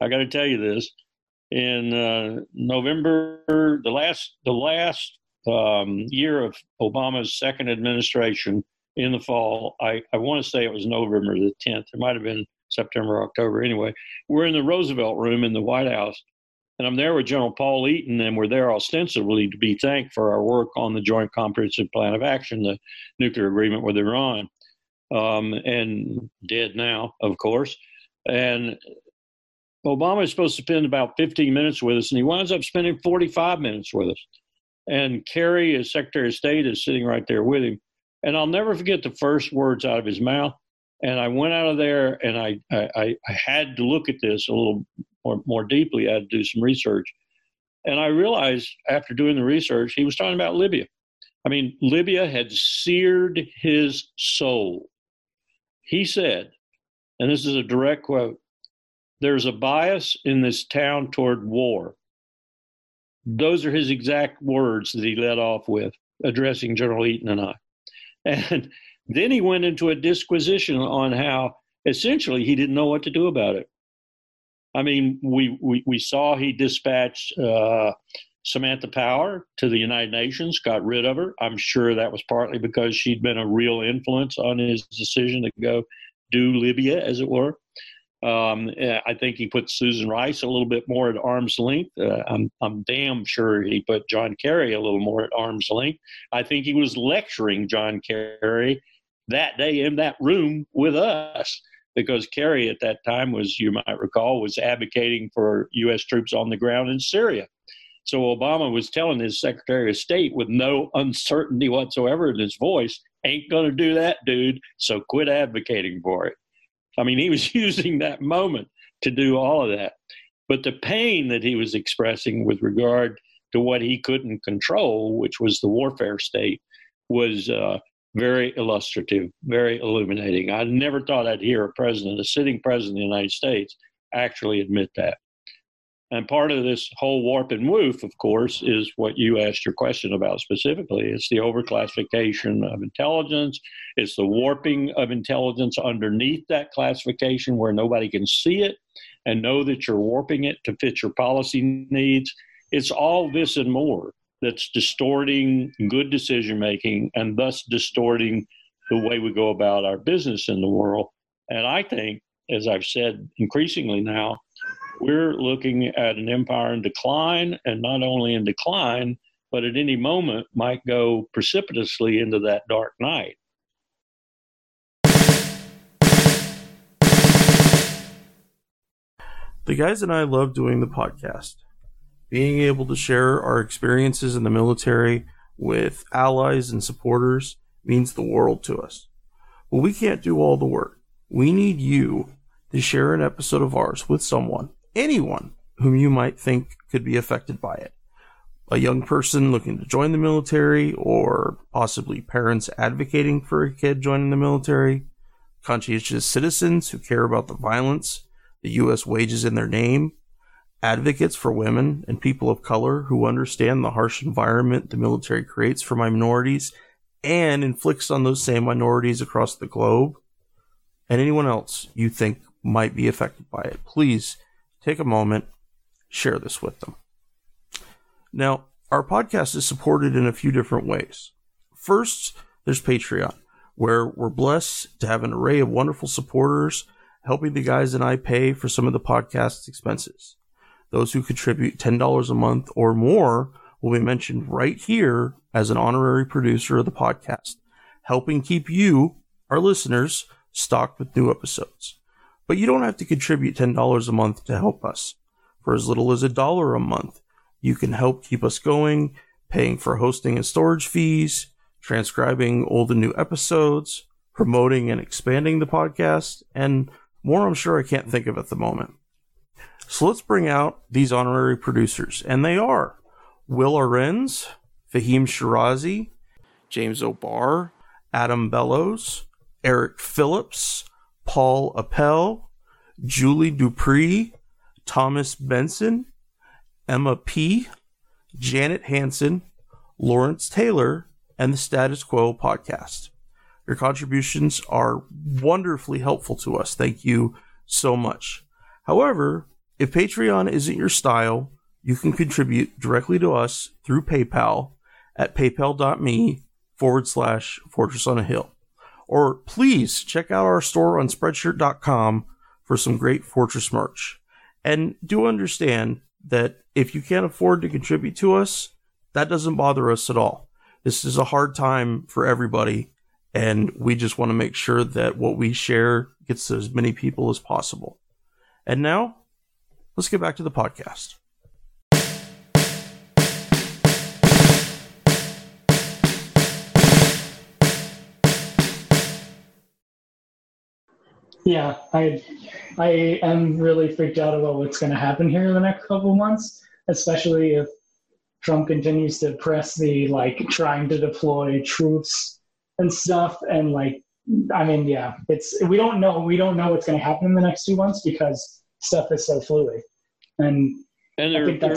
I got to tell you this: in uh, November, the last the last um, year of Obama's second administration in the fall, I, I want to say it was November the 10th. It might have been September, October. Anyway, we're in the Roosevelt Room in the White House, and I'm there with General Paul Eaton, and we're there ostensibly to be thanked for our work on the Joint Comprehensive Plan of Action, the nuclear agreement with Iran, um, and dead now, of course. And Obama is supposed to spend about 15 minutes with us, and he winds up spending 45 minutes with us. And Kerry, as Secretary of State, is sitting right there with him. And I'll never forget the first words out of his mouth. And I went out of there and I, I, I had to look at this a little more, more deeply. I had to do some research. And I realized after doing the research, he was talking about Libya. I mean, Libya had seared his soul. He said, and this is a direct quote there's a bias in this town toward war. Those are his exact words that he led off with, addressing General Eaton and I. And *laughs* then he went into a disquisition on how essentially he didn't know what to do about it. I mean, we, we, we saw he dispatched uh, Samantha Power to the United Nations, got rid of her. I'm sure that was partly because she'd been a real influence on his decision to go do Libya, as it were. Um, I think he put Susan Rice a little bit more at arm's length. Uh, I'm, I'm damn sure he put John Kerry a little more at arm's length. I think he was lecturing John Kerry that day in that room with us because Kerry at that time was, you might recall, was advocating for U.S. troops on the ground in Syria. So Obama was telling his Secretary of State with no uncertainty whatsoever in his voice, ain't going to do that, dude. So quit advocating for it. I mean, he was *laughs* using that moment to do all of that. But the pain that he was expressing with regard to what he couldn't control, which was the warfare state, was uh, very illustrative, very illuminating. I never thought I'd hear a president, a sitting president of the United States, actually admit that. And part of this whole warp and woof, of course, is what you asked your question about specifically. It's the overclassification of intelligence. It's the warping of intelligence underneath that classification where nobody can see it and know that you're warping it to fit your policy needs. It's all this and more that's distorting good decision making and thus distorting the way we go about our business in the world. And I think, as I've said increasingly now, we're looking at an empire in decline, and not only in decline, but at any moment might go precipitously into that dark night. The guys and I love doing the podcast. Being able to share our experiences in the military with allies and supporters means the world to us. But we can't do all the work. We need you to share an episode of ours with someone anyone whom you might think could be affected by it. A young person looking to join the military, or possibly parents advocating for a kid joining the military, conscientious citizens who care about the violence the U.S. wages in their name, advocates for women and people of color who understand the harsh environment the military creates for minorities and inflicts on those same minorities across the globe, and anyone else you think might be affected by it. Please take a moment, share this with them. Now, our podcast is supported in a few different ways. First, there's Patreon, where we're blessed to have an array of wonderful supporters helping the guys and I pay for some of the podcast's expenses. Those who contribute $10 a month or more will be mentioned right here as an honorary producer of the podcast, helping keep you, our listeners, stocked with new episodes. But you don't have to contribute $10 a month to help us. For as little as a dollar a month, you can help keep us going, paying for hosting and storage fees, transcribing old and new episodes, promoting and expanding the podcast, and more I'm sure I can't think of at the moment. So let's bring out these honorary producers, and they are Will Arenz, Fahim Shirazi, James O'Barr, Adam Bellows, Eric Phillips, Paul Appel, Julie Dupree, Thomas Benson, Emma P., Janet Hanson, Lawrence Taylor, and the Status Quo podcast. Your contributions are wonderfully helpful to us. Thank you so much. However, if Patreon isn't your style, you can contribute directly to us through PayPal at paypal.me forward slash fortress on a hill. Or please check out our store on spreadshirt.com for some great Fortress merch. And do understand that if you can't afford to contribute to us, that doesn't bother us at all. This is a hard time for everybody, and we just want to make sure that what we share gets to as many people as possible. And now, let's get back to the podcast. Yeah, I I am really freaked out about what's going to happen here in the next couple months, especially if Trump continues to press the like trying to deploy troops and stuff and like I mean, yeah, it's we don't know we don't know what's going to happen in the next two months because stuff is so fluid, and and there, there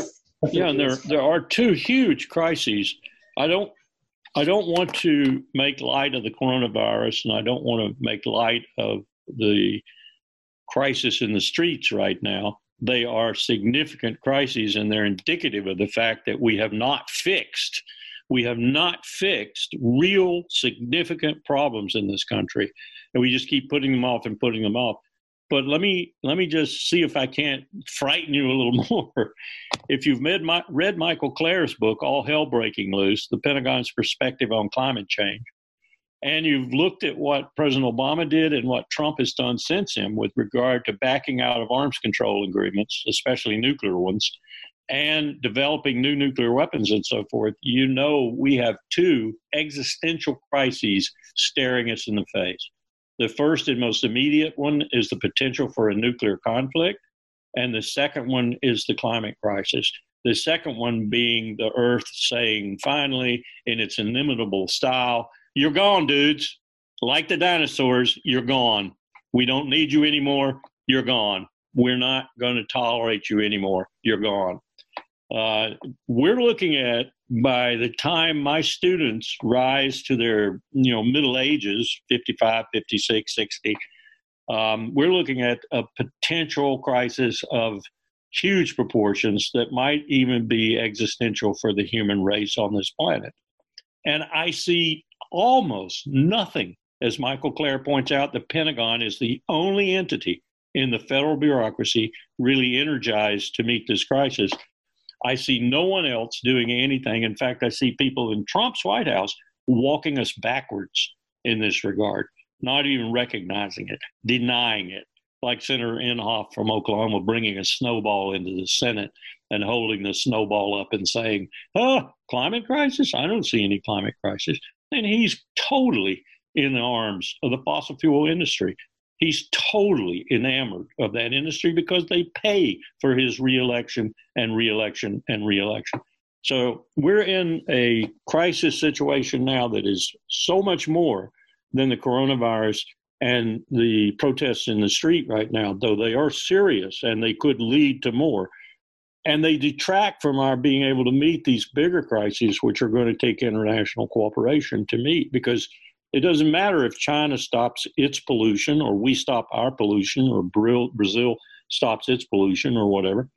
yeah, and there there are two huge crises. I don't I don't want to make light of the coronavirus, and I don't want to make light of the crisis in the streets right now. They are significant crises, and they're indicative of the fact that we have not fixed we have not fixed real significant problems in this country and we just keep putting them off and putting them off but let me let me just see if i can't frighten you a little *laughs* more if you've read, my, read michael klare's book all hell breaking loose the pentagon's perspective on climate change and you've looked at what President Obama did and what Trump has done since him with regard to backing out of arms control agreements, especially nuclear ones, and developing new nuclear weapons and so forth, you know we have two existential crises staring us in the face. The first and most immediate one is the potential for a nuclear conflict, and the second one is the climate crisis. The second one being the Earth saying, finally, in its inimitable style, you're gone, dudes. Like the dinosaurs, you're gone. We don't need you anymore. You're gone. we're not going to tolerate you anymore. You're gone. Uh, we're looking at by the time my students rise to their you know middle ages 55 56 60 um, we're looking at a potential crisis of huge proportions that might even be existential for the human race on this planet and i see almost nothing as michael Klare points out the pentagon is the only entity in the federal bureaucracy really energized to meet this crisis I see no one else doing anything. In fact, I see people in Trump's White House walking us backwards in this regard, not even recognizing it, denying it. Like Senator Inhofe from Oklahoma bringing a snowball into the Senate and holding the snowball up and saying, Oh, climate crisis? I don't see any climate crisis. And he's totally in the arms of the fossil fuel industry. He's totally enamored of that industry because they pay for his reelection and reelection and reelection. So we're in a crisis situation now that is so much more than the coronavirus and the protests in the street right now, though they are serious and they could lead to more. And they detract from our being able to meet these bigger crises, which are going to take international cooperation to meet because it doesn't matter if China stops its pollution or we stop our pollution or Brazil stops its pollution or whatever.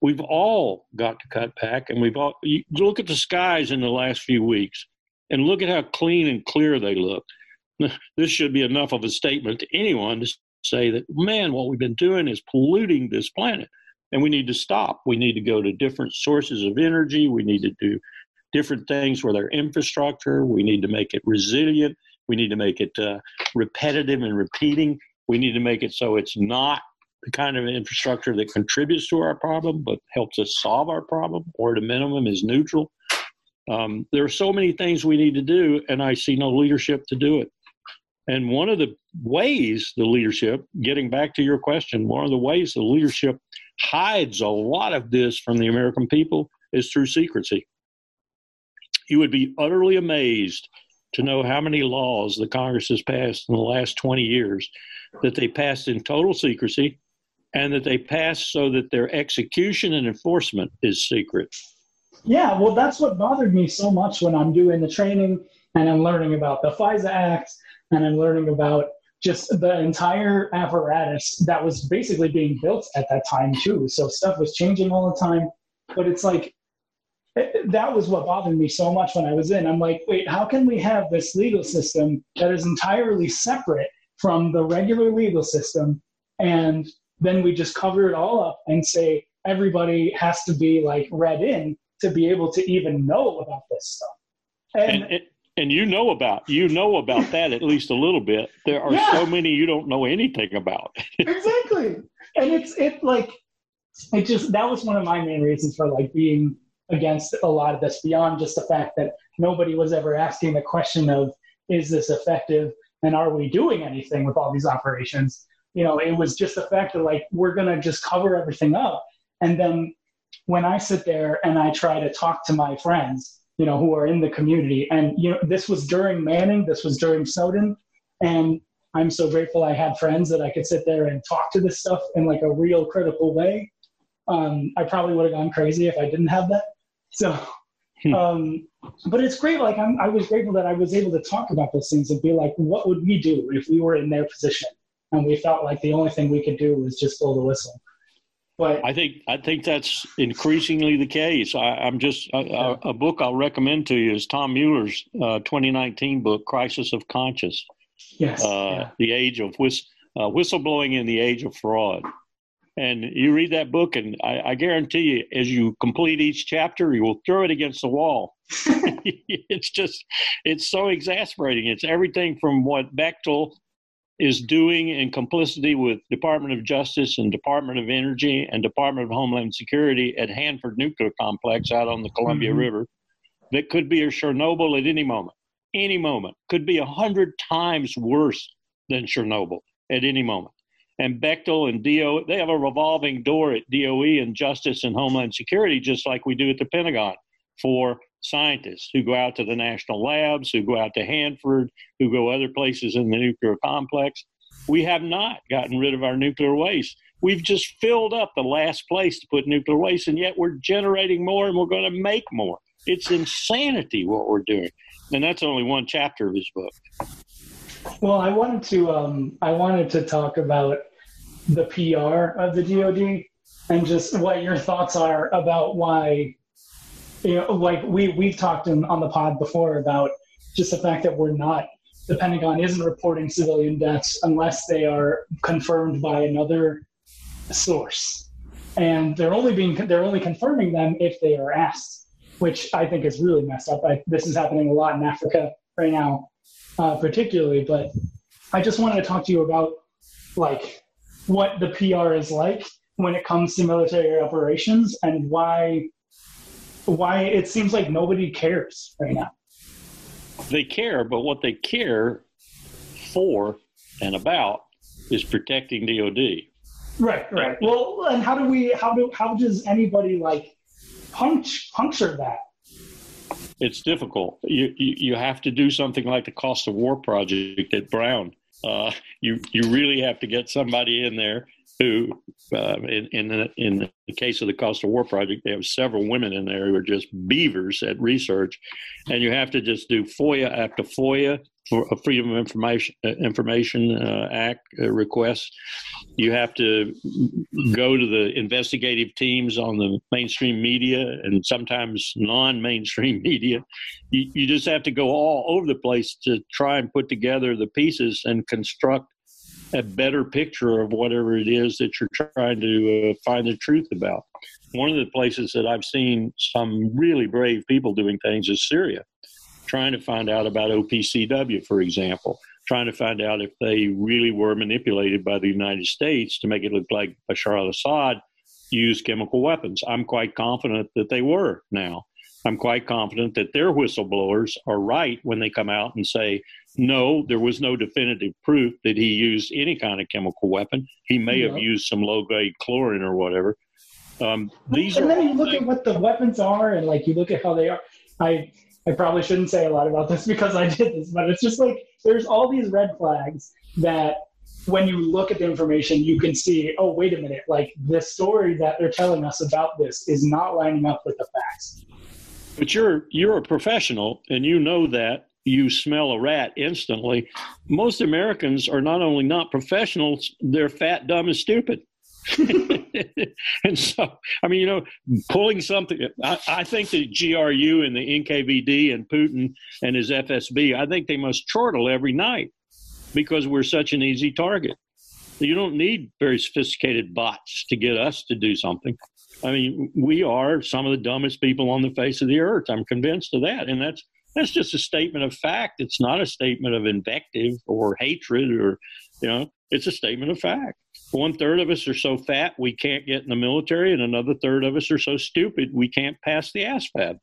We've all got to cut back, and we've all look at the skies in the last few weeks and look at how clean and clear they look. *laughs* This should be enough of a statement to anyone to say that, man, what we've been doing is polluting this planet, and we need to stop. We need to go to different sources of energy. We need to do different things with our infrastructure. We need to make it resilient. We need to make it uh, repetitive and repeating. We need to make it so it's not the kind of infrastructure that contributes to our problem, but helps us solve our problem, or at a minimum is neutral. Um, there are so many things we need to do, and I see no leadership to do it. And one of the ways the leadership, getting back to your question, one of the ways the leadership hides a lot of this from the American people is through secrecy. You would be utterly amazed to know how many laws the Congress has passed in the last 20 years that they passed in total secrecy and that they passed so that their execution and enforcement is secret. Yeah, well, that's what bothered me so much when I'm doing the training and I'm learning about the FISA Act and I'm learning about just the entire apparatus that was basically being built at that time, too. So stuff was changing all the time. But it's like eh, that was what bothered me so much when I was in. I'm like, wait, how can we have this legal system that is entirely separate from the regular legal system? And then we just cover it all up and say everybody has to be like read in to be able to even know about this stuff. And, and, and you know about you know about that at least a little bit. There are yeah. so many you don't know anything about. *laughs* exactly. And it's it like it just that was one of my main reasons for like being against a lot of this beyond just the fact that nobody was ever asking the question of is this effective and are we doing anything with all these operations you know it was just the fact that like we're going to just cover everything up and then when i sit there and i try to talk to my friends you know who are in the community and you know this was during manning this was during snowden and i'm so grateful i had friends that i could sit there and talk to this stuff in like a real critical way um, i probably would have gone crazy if i didn't have that so, hmm. um, but it's great. Like I'm, I was grateful that I was able to talk about those things and be like, what would we do if we were in their position and we felt like the only thing we could do was just blow the whistle. But I think I think that's increasingly the case. I, am just a, yeah. a, a, book I'll recommend to you is Tom Mueller's uh, 2019 book, Crisis of Conscience. Yes, uh, yeah. the age of whist- uh, whistleblowing in the age of fraud. And you read that book, and I, I, guarantee you, as you complete each chapter, you will throw it against the wall. *laughs* it's just, it's so exasperating. It's everything from what Bechtel is doing in complicity with Department of Justice and Department of Energy and Department of Homeland Security at Hanford Nuclear Complex out on the Columbia mm-hmm. River that could be a Chernobyl at any moment. Any moment. Could be a hundred times worse than Chernobyl at any moment and Bechtel and DO, they have a revolving door at DOE and Justice and Homeland Security, just like we do at the Pentagon for scientists who go out to the national labs, who go out to Hanford, who go other places in the nuclear complex. We have not gotten rid of our nuclear waste. We've just filled up the last place to put nuclear waste, and yet we're generating more and we're going to make more. It's insanity what we're doing. And that's only one chapter of his book. Well, I wanted to um, I wanted to talk about the PR of the DoD and just what your thoughts are about why you know like we we've talked in, on the pod before about just the fact that we're not the Pentagon isn't reporting civilian deaths unless they are confirmed by another source, and they're only being they're only confirming them if they are asked, which I think is really messed up. I, this is happening a lot in Africa right now, uh, particularly. But I just wanted to talk to you about like what the PR is like when it comes to military operations and why why it seems like nobody cares right now. They care, but what they care for and about is protecting DOD. Right, right. Well, and how do we? How do? How does anybody like punch puncture that? It's difficult. You, you you have to do something like the cost of war project at Brown. Uh, you you really have to get somebody in there who, uh, in in the, in the case of the cost of war project, they have several women in there who are just beavers at research, and you have to just do FOIA after FOIA for a Freedom of Information uh, Information uh, Act uh, request. You have to go to the investigative teams on the mainstream media and sometimes non-mainstream *laughs* media. You, you just have to go all over the place to try and put together the pieces and construct a better picture of whatever it is that you're trying to uh, find the truth about. One of the places that I've seen some really brave people doing things is Syria, trying to find out about OPCW, for example, trying to find out if they really were manipulated by the United States to make it look like Bashar al Assad used chemical weapons. I'm quite confident that they were now. I'm quite confident that their whistleblowers are right when they come out and say, no, there was no definitive proof that he used any kind of chemical weapon. He may have used some low grade chlorine or whatever. Um, these and are then you look at what the weapons are, and like you look at how they are. I I probably shouldn't say a lot about this *laughs* because I did this, but it's just like there's all these red flags that when you look at the information, you can see, oh, wait a minute, like the story that they're telling us about this is not lining up with the facts. But you're you're a professional, and you know that you smell a rat instantly. Most Americans are not only not professionals; they're fat, dumb, and stupid. *laughs* and so, I mean, you know, pulling something. I, I think the GRU and the NKVD and Putin and his FSB. I think they must chortle every night because we're such an easy target. You don't need very sophisticated bots to get us to do something. I mean, we are some of the dumbest people on the face of the earth. I'm convinced of that, and that's that's just a statement of fact. It's not a statement of invective or hatred, or you know, it's a statement of fact. One third of us are so fat we can't get in the military, and another third of us are so stupid we can't pass the ASVAB.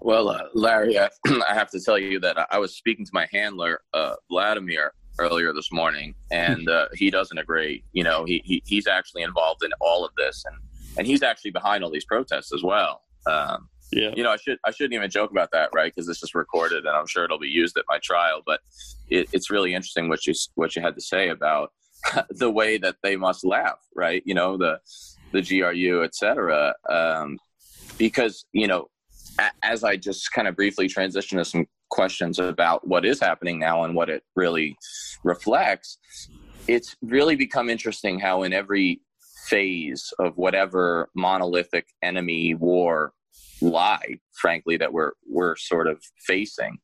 Well, uh, Larry, I, *clears throat* I have to tell you that I- I was speaking to my handler, uh, Vladimir, earlier this morning, *laughs* and uh, he doesn't agree. You know, he, he he's actually involved in all of this, and and he's actually behind all these protests as well. Um, Yeah, you know, I should I shouldn't even joke about that, right? Because this is recorded, and I'm sure it'll be used at my trial. But it, it's really interesting what you what you had to say about *laughs* the way that they must laugh, right? You know, the the GRU, etc. um, because you know, a, as I just kind of briefly transition to some questions about what is happening now and what it really reflects, it's really become interesting how in every phase of whatever monolithic enemy war lie frankly that we're we're sort of facing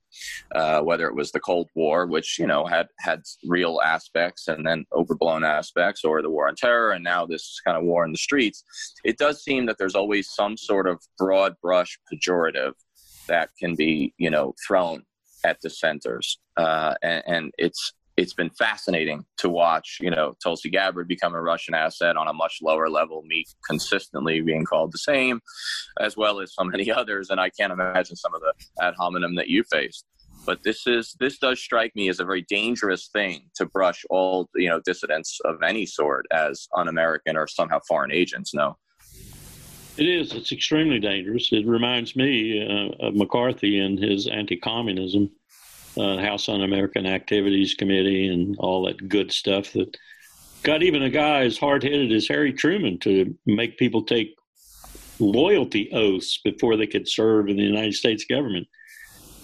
uh, whether it was the cold war which you know had had real aspects and then overblown aspects or the war on terror and now this kind of war in the streets it does seem that there's always some sort of broad brush pejorative that can be you know thrown at dissenters uh, and, and it's it's been fascinating to watch, you know, Tulsi Gabbard become a Russian asset on a much lower level, me consistently being called the same, as well as so many *laughs* others. And I can't imagine some of the ad hominem that you faced. But this is this does strike me as a very dangerous thing to brush all you know dissidents of any sort as un-American or somehow foreign agents. No, it is. It's extremely dangerous. It reminds me uh, of McCarthy and his anti-communism. uh, House Un-American Activities Committee, and all that good stuff that got even a guy as hard-headed as Harry Truman to make people take loyalty oaths before they could serve in the United States government.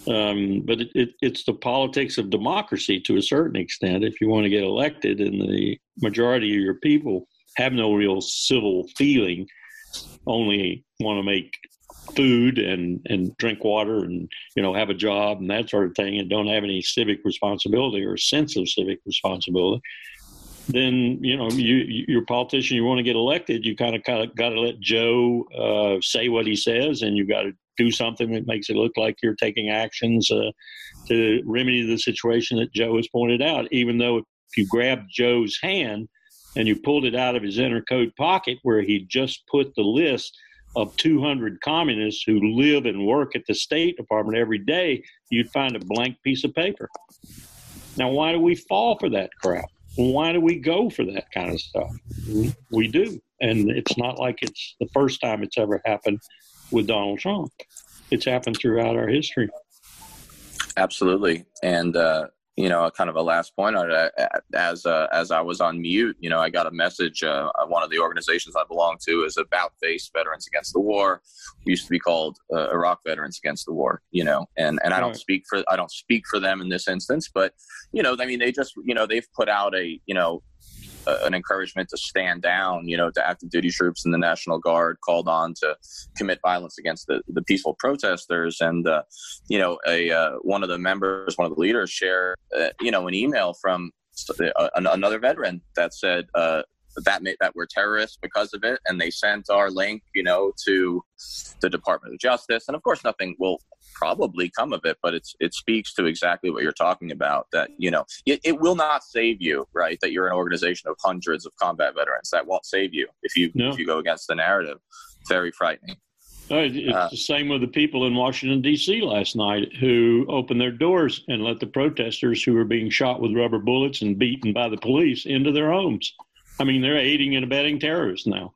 Um, but it, it, it's the politics of democracy to a certain extent. If you want to get elected and the majority of your people have no real civil feeling, only want to make food and, and drink water and you know have a job and that sort of thing and don't have any civic responsibility or sense of civic responsibility then you know you you're a politician you want to get elected you kind of kind of got to let joe uh, say what he says and you got to do something that makes it look like you're taking actions uh, to remedy the situation that Joe has pointed out. Even though if you grab Joe's hand and you pulled it out of his inner coat pocket where he just put the list of 200 communists who live and work at the State Department every day, you'd find a blank piece of paper. Now, why do we fall for that crap? Why do we go for that kind of stuff? We do. And it's not like it's the first time it's ever happened with Donald Trump. It's happened throughout our history. Absolutely, and uh, you know, kind of a last point on it. As uh, as I was on mute, you know, I got a message. Uh, one of the organizations I belong to is About Face Veterans Against the War. We used to be called uh, Iraq Veterans Against the War. You know, and and I don't speak for I don't speak for them in this instance, but you know, I mean, they just you know they've put out a you know an encouragement to stand down, you know, to active duty troops and the National Guard called on to commit violence against the, the peaceful protesters. And, uh, you know, a uh, one of the members, one of the leaders shared, uh, you know, an email from uh, another veteran that said, uh, that made, that we're terrorists because of it, and they sent our link, you know, to the Department of Justice, and of course, nothing will probably come of it, but it's it speaks to exactly what you're talking about. That you know, it, it will not save you, right? That you're an organization of hundreds of combat veterans. That won't save you if you no. if you go against the narrative. Very frightening. It's uh, the same with the people in Washington, D.C. last night who opened their doors and let the protesters who were being shot with rubber bullets and beaten by the police into their homes. I mean, they're aiding and abetting terrorists now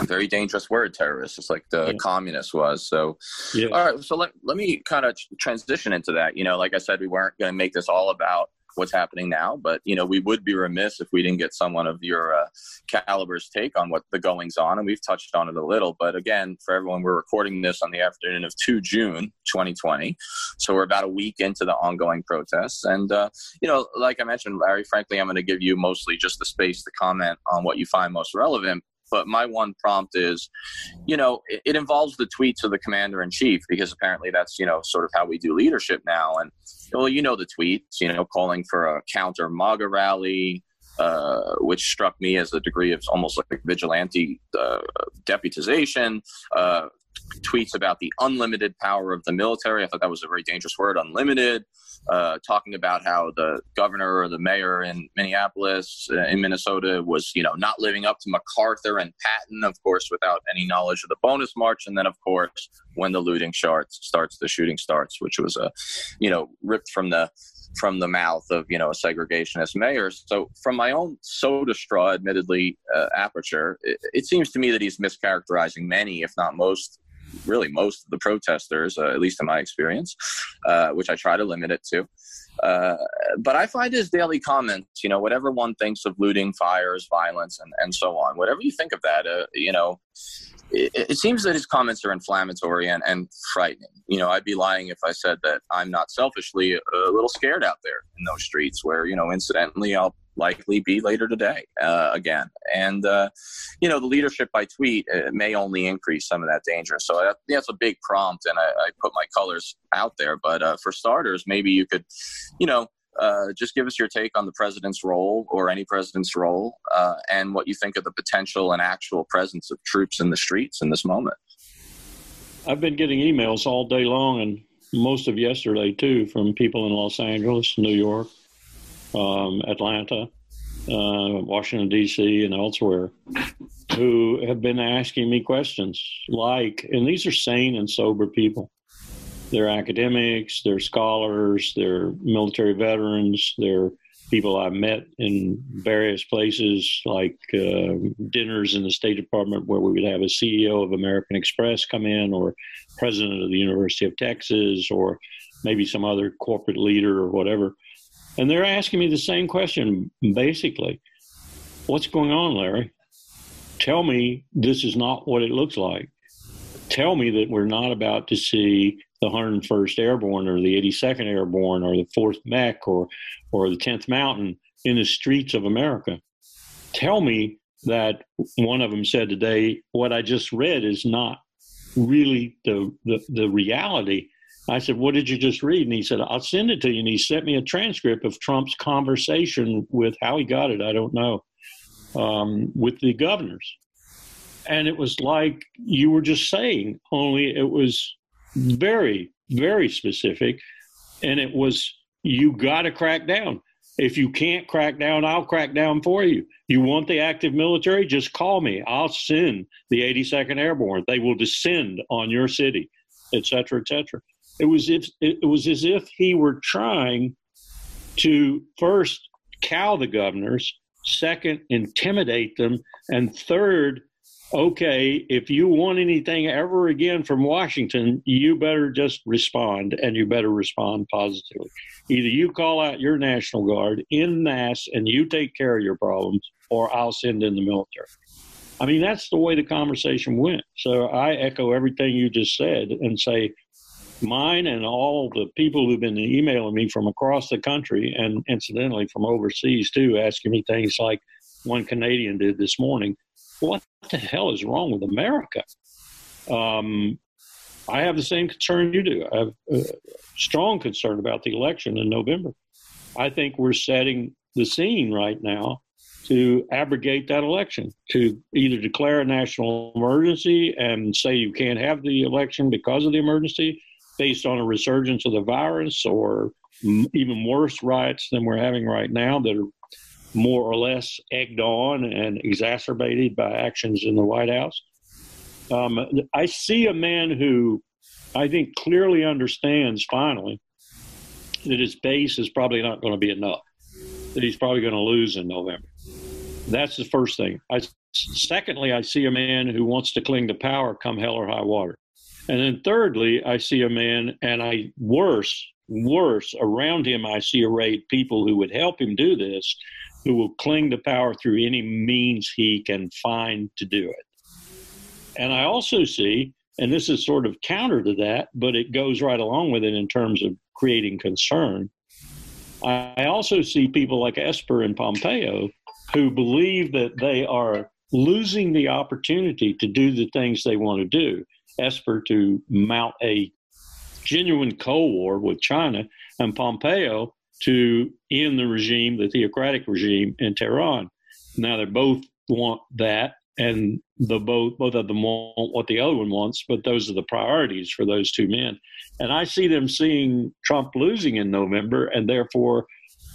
a very dangerous word, terrorist, just like the yeah. communist was. So, yeah. all right. So let, let me kind of transition into that. You know, like I said, we weren't going to make this all about what's happening now, but you know, we would be remiss if we didn't get someone of your uh, caliber's take on what the goings on, and we've touched on it a little. But again, for everyone, we're recording this on the afternoon of 2 June 2020, so we're about a week into the ongoing protests, and uh, you know, like I mentioned, Larry, frankly, I'm going to give you mostly just the space to comment on what you find most relevant but my one prompt is, you know, it, it involves the tweets of the commander in chief because apparently that's, you know, sort of how we do leadership now. And, well, you know, the tweets, you know, calling for a counter MAGA rally, uh, which struck me as a degree of almost like vigilante uh, deputization, uh, tweets about the unlimited power of the military. I thought that was a very dangerous word, unlimited. Uh, talking about how the governor or the mayor in Minneapolis, uh, in Minnesota, was you know not living up to MacArthur and Patton, of course, without any knowledge of the bonus march, and then of course when the looting starts, starts the shooting starts, which was a you know ripped from the from the mouth of you know a segregationist mayor. So from my own soda straw, admittedly, uh, aperture, it, it, seems to me that he's mischaracterizing many, if not most, really most of the protesters, uh, at least in my experience, uh, which I try to limit it to. Uh, but I find his daily comments, you know, whatever one thinks of looting, fires, violence, and, and so on, whatever you think of that, uh, you know, it, it, seems that his comments are inflammatory and, and frightening. You know, I'd be lying if I said that I'm not selfishly a little scared out there in those streets where, you know, incidentally, I'll likely be later today uh, again. And, uh, you know, the leadership by tweet uh, may only increase some of that danger. So that, that's a big prompt, and I, I put my colors out there. But uh, for starters, maybe you could, you know, uh, just give us your take on the president's role or any president's role uh, and what you think of the potential and actual presence of troops in the streets in this moment. I've been getting emails all day long and most of yesterday too from people in Los Angeles, New York, um, Atlanta, uh, Washington, D.C., and elsewhere who have been asking me questions like, and these are sane and sober people. They're academics, they're scholars, they're military veterans, they're people I've met in various places, like uh, dinners in the State Department, where we would have a CEO of American Express come in, or president of the University of Texas, or maybe some other corporate leader or whatever. And they're asking me the same question basically What's going on, Larry? Tell me this is not what it looks like. Tell me that we're not about to see the 101st Airborne or the 82nd Airborne or the 4th Mech or, or the 10th Mountain in the streets of America. Tell me that one of them said today, what I just read is not really the, the, the reality. I said, What did you just read? And he said, I'll send it to you. And he sent me a transcript of Trump's conversation with how he got it, I don't know, um, with the governors. And it was like you were just saying, only it was very, very specific. And it was, you got to crack down. If you can't crack down, I'll crack down for you. You want the active military? Just call me. I'll send the 82nd Airborne. They will descend on your city, et cetera, et cetera. It was if it was as if he were trying to first cow the governors, second intimidate them, and third okay, if you want anything ever again from Washington, you better just respond and you better respond positively. Either you call out your National Guard in mass and you take care of your problems, or I'll send in the military. I mean, that's the way the conversation went. So I echo everything you just said and say, mine and all the people who've been emailing me from across the country and incidentally from overseas too, asking me things like one Canadian did this morning what the hell is wrong with America? Um, I have the same concern you do. I have a strong concern about the election in November. I think we're setting the scene right now to abrogate that election, to either declare a national emergency and say you can't have the election because of the emergency based on a resurgence of the virus or even worse riots than we're having right now that are more or less egged on and exacerbated by actions in the White House. Um, I see a man who I think clearly understands finally that his base is probably not going to be enough, that he's probably going to lose in November. That's the first thing. I, secondly, I see a man who wants to cling to power come hell or high water. And then thirdly, I see a man, and I worse, worse, around him, I see arrayed people who would help him do this, who will cling to power through any means he can find to do it. And I also see, and this is sort of counter to that, but it goes right along with it in terms of creating concern. I also see people like Esper and Pompeo who believe that they are losing the opportunity to do the things they want to do. Esper to mount a genuine Cold War with China, and Pompeo to end the regime, the theocratic regime in Tehran. Now they both want that, and the both both of them want what the other one wants, but those are the priorities for those two men. And I see them seeing Trump losing in November, and therefore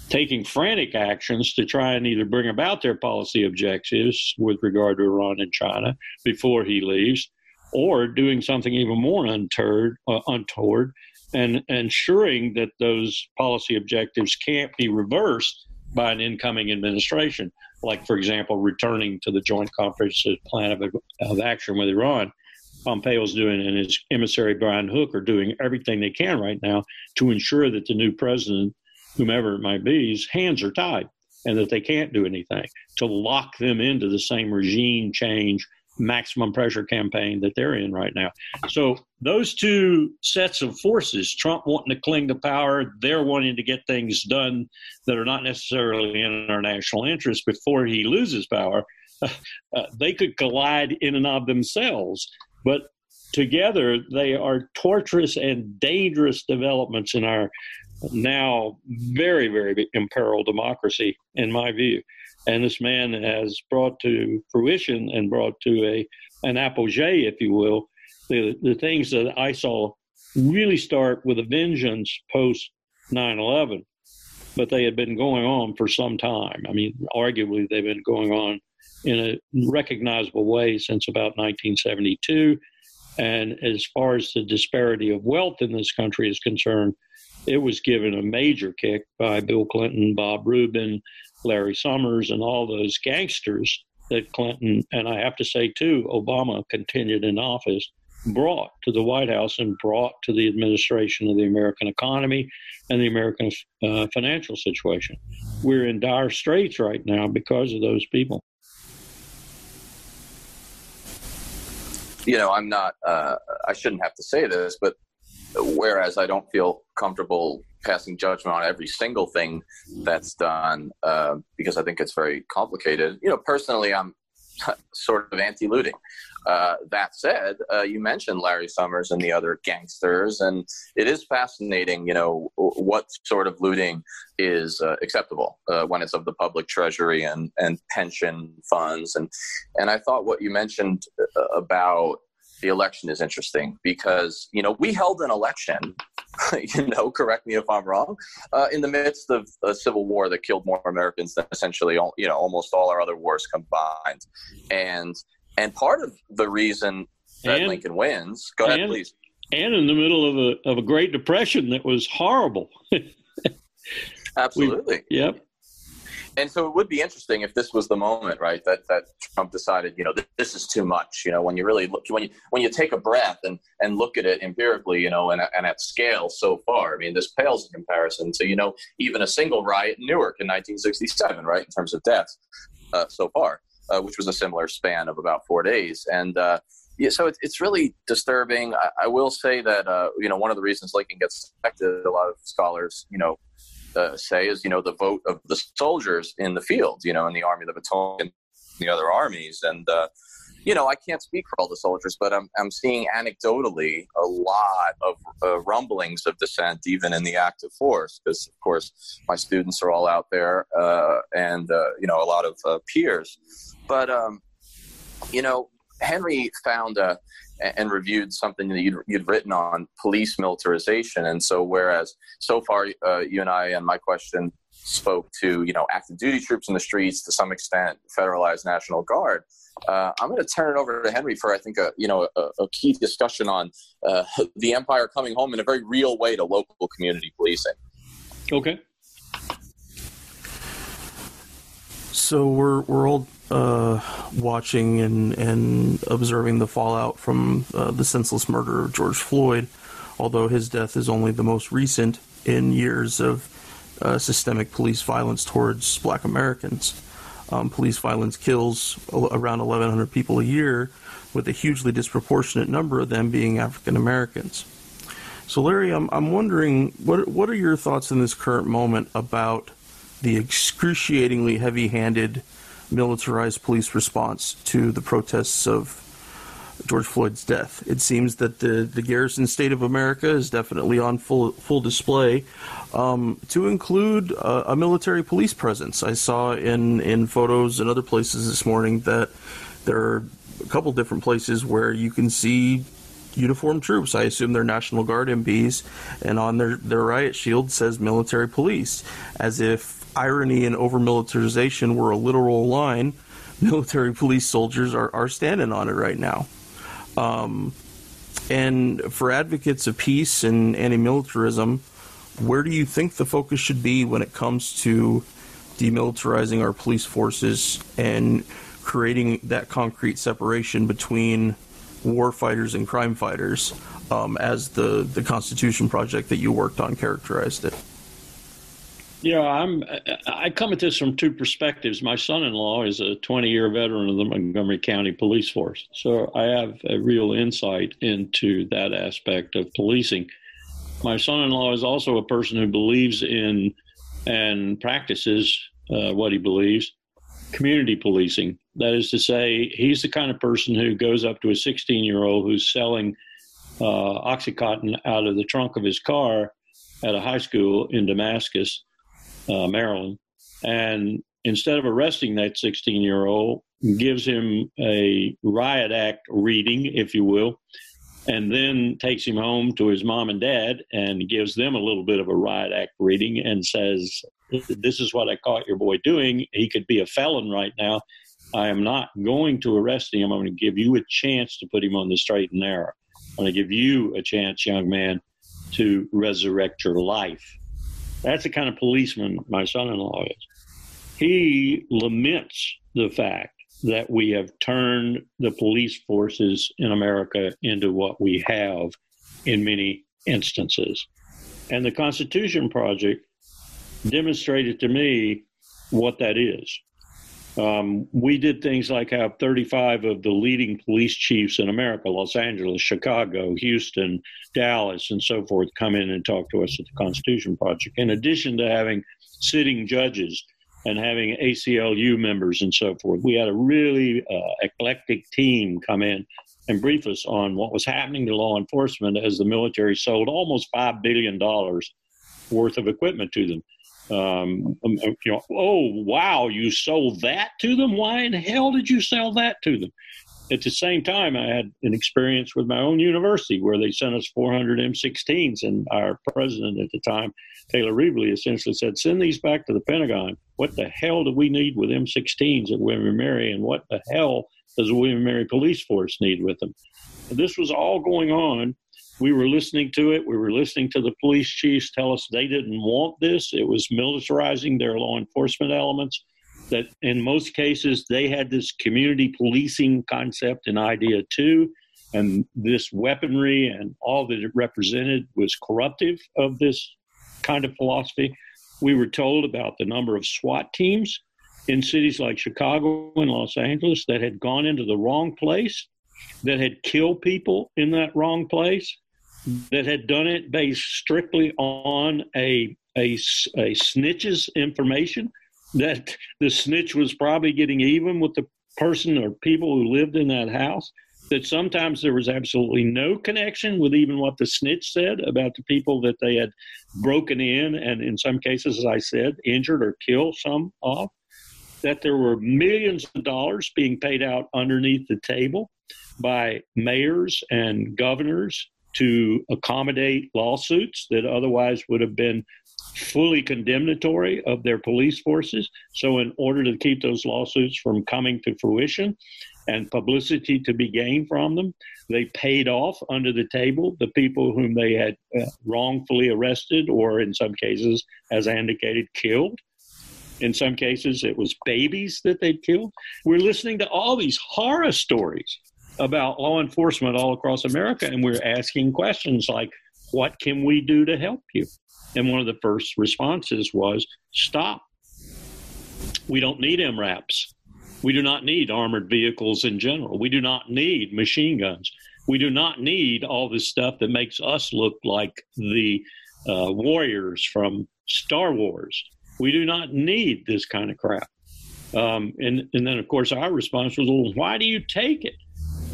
taking frantic actions to try and either bring about their policy objectives with regard to Iran and China before he leaves, or doing something even more untoward, uh, untoward and ensuring that those policy objectives can't be reversed by an incoming administration, like, for example, returning to the Joint Comprehensive Plan of, of Action with Iran. Pompeo's doing and his emissary Brian Hook are doing everything they can right now to ensure that the new president, whomever it might be, his hands are tied and that they can't do anything to lock them into the same regime change maximum pressure campaign that they're in right now. So those two sets of forces, Trump wanting to cling to power, they're wanting to get things done that are not necessarily in our national interest before he loses power. *laughs* Uh, they could collide in and of themselves, but together they are torturous and dangerous developments in our now very, very imperiled democracy, in my view and this man has brought to fruition and brought to a an apogee, if you will, the the things that I saw really start with a vengeance post 9/11, but they had been going on for some time. I mean, arguably they've been going on in a recognizable way since about 1972. And as far as the disparity of wealth in this country is concerned, it was given a major kick by Bill Clinton, Bob Rubin, Larry Summers, and all those gangsters that Clinton, and I have to say too, Obama continued in office. brought to the White House and brought to the administration of the American economy and the American uh, financial situation. We're in dire straits right now because of those people. You know, I'm not, uh, I shouldn't have to say this, but whereas I don't feel comfortable passing judgment on every single thing that's done uh, because I think it's very complicated. You know, personally, I'm *laughs* sort of anti-looting. Uh, that said, uh, you mentioned Larry Summers and the other gangsters, and it is fascinating, you know, what sort of looting is uh, acceptable uh, when it's of the public treasury and, and pension funds. And, and I thought what you mentioned uh, about the election is interesting because you know we held an election *laughs* you know correct me if i'm wrong uh, in the midst of a civil war that killed more americans than essentially all, you know almost all our other wars combined. And and part of the reason that and, lincoln wins go ahead please. and in the middle of a of a great depression that was horrible. *laughs* Absolutely. We, yep and so it would be interesting if this was the moment, right? That that Trump decided, you know, this is too much. You know, when you really look, when you when you take a breath and and look at it empirically, you know, and and at scale so far. I mean, this pales in comparison to you know even a single riot in Newark in 1967, right? In terms of deaths uh, so far, uh, which was a similar span of about four days, and. Uh, yeah, so it's, it's really disturbing. I, I will say that uh, you know one of the reasons Lincoln gets elected, a lot of scholars you know uh, say is you know the vote of the soldiers in the field, you know, in the Army of the Potomac, and the other armies, and uh, you know I can't speak for all the soldiers, but I'm I'm seeing anecdotally a lot of uh, rumblings of dissent, even in the active force, because of course my students are all out there, uh, and uh, you know a lot of uh, peers, but um, you know Henry found a and reviewed something that you'd, you'd written on police militarization. And so, whereas so far uh, you and I and my question spoke to you know active duty troops in the streets to some extent, federalized National Guard. Uh, I'm going to turn it over to Henry for I think a you know a, a key discussion on uh, *laughs* the empire coming home in a very real way to local community policing. Okay. So we're we're all uh, watching and, and observing the fallout from uh, the senseless murder of George Floyd, although his death is only the most recent in years of uh, systemic police violence towards black Americans. Um, police violence kills around 1,100 people a year, with a hugely disproportionate number of them being African Americans. So, Larry, I'm, I'm wondering what what are your thoughts in this current moment about the excruciatingly heavy-handed militarized police response to the protests of George Floyd's death. It seems that the, the garrison state of America is definitely on full full display, um, to include uh, a military police presence. I saw in in photos and other places this morning that there are a couple different places where you can see uniformed troops. I assume they're National Guard MPs, and on their their riot shield says military police, as if irony and over militarization were a literal line, *laughs* military police soldiers are, are standing on it right now. Um, and for advocates of peace and anti militarism, where do you think the focus should be when it comes to demilitarizing our police forces and creating that concrete separation between war fighters and crime fighters, um, as the, the Constitution project that you worked on characterized it? Yeah, I'm. I come at this from two perspectives. My son-in-law is a 20-year veteran of the Montgomery County Police Force, so I have a real insight into that aspect of policing. My son-in-law is also a person who believes in and practices uh, what he believes community policing. That is to say, he's the kind of person who goes up to a 16-year-old who's selling uh, OxyContin out of the trunk of his car at a high school in Damascus uh, Maryland, and instead of arresting that 16 year old, gives him a riot act reading, if you will, and then takes him home to his mom and dad and gives them a little bit of a riot act reading and says, This is what I caught your boy doing. He could be a felon right now. I am not going to arrest him. I'm going to give you a chance to put him on the straight and narrow. I'm going to give you a chance, young man, to resurrect your life. That's the kind of policeman my son in law is. He laments the fact that we have turned the police forces in America into what we have in many instances. And the Constitution Project demonstrated to me what that is. Um, we did things like have 35 of the leading police chiefs in America, Los Angeles, Chicago, Houston, Dallas, and so forth, come in and talk to us at the Constitution Project. In addition to having sitting judges and having ACLU members and so forth, we had a really uh, eclectic team come in and brief us on what was happening to law enforcement as the military sold almost $5 billion worth of equipment to them. Um, um, um, you know, oh wow, you sold that to them. Why in hell did you sell that to them? At the same time, I had an experience with my own university where they sent us 400 M16s, and our president at the time, Taylor Reveley, essentially said, "Send these back to the Pentagon. What the hell do we need with M16s at William Mary, and what the hell does the William Mary Police Force need with them?" And this was all going on we were listening to it. We were listening to the police chiefs tell us they didn't want this. It was militarizing their law enforcement elements. That in most cases, they had this community policing concept and idea too. And this weaponry and all that it represented was corruptive of this kind of philosophy. We were told about the number of SWAT teams in cities like Chicago and Los Angeles that had gone into the wrong place, that had killed people in that wrong place, that had done it based strictly on a, a, a snitch's information, that the snitch was probably getting even with the person or people who lived in that house, that sometimes there was absolutely no connection with even what the snitch said about the people that they had broken in and, in some cases, as I said, injured or killed some of, that there were millions of dollars being paid out underneath the table by mayors and governors to accommodate lawsuits that otherwise would have been fully condemnatory of their police forces. So, in order to keep those lawsuits from coming to fruition and publicity to be gained from them, they paid off under the table the people whom they had uh, wrongfully arrested, or in some cases, as I indicated, killed. In some cases, it was babies that they'd killed. We're listening to all these horror stories about law enforcement all across America, and we're asking questions like, "What can we do to help you?" And one of the first responses was, "Stop. We don't need MRAPs. We do not need armored vehicles in general. We do not need machine guns. We do not need all this stuff that makes us look like the uh, warriors from Star Wars. We do not need this kind of crap." Um, and, and then, of course, our response was, well, why do you take it?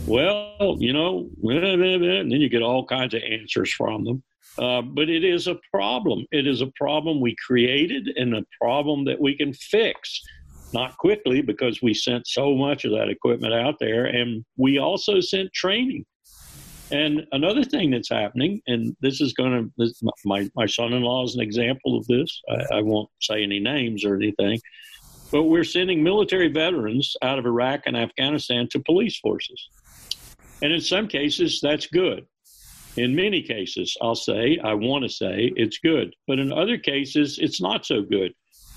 Well, you know, and then you get all kinds of answers from them. Uh, but it is a problem. It is a problem we created and a problem that we can fix. Not quickly because we sent so much of that equipment out there, and we also sent training. And another thing that's happening, and this is going to, my, my son in law is an example of this. I, I won't say any names or anything, but we're sending military veterans out of Iraq and Afghanistan to police forces. And in some cases, that's good. In many cases, I'll say, I want to say it's good. But in other cases, it's not so good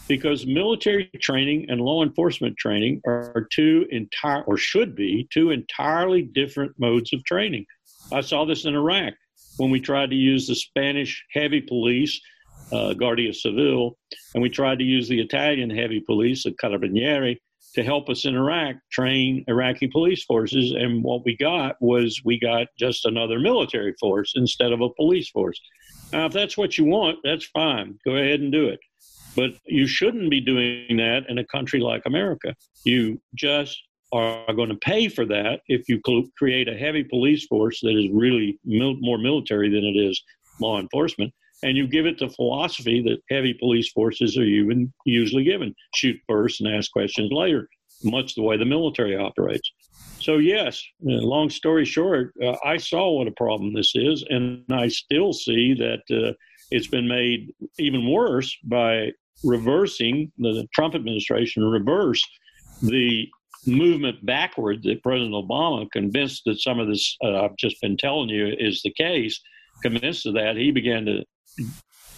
because military training and law enforcement training are two entire or should be two entirely different modes of training. I saw this in Iraq when we tried to use the Spanish heavy police, uh, Guardia Civil, and we tried to use the Italian heavy police, the Carabinieri, to help us in Iraq train Iraqi police forces. And what we got was we got just another military force instead of a police force. Now, if that's what you want, that's fine. Go ahead and do it. But you shouldn't be doing that in a country like America. You just are going to pay for that if you create a heavy police force that is really mil- more military than it is law enforcement and you give it the philosophy that heavy police forces are even usually given. Shoot first and ask questions later much the way the military operates. So yes long story short uh, i saw what a problem this is and i still see that uh, it's been made even worse by reversing the trump administration reverse the movement backward that president obama convinced that some of this uh, i've just been telling you is the case convinced of that, he began to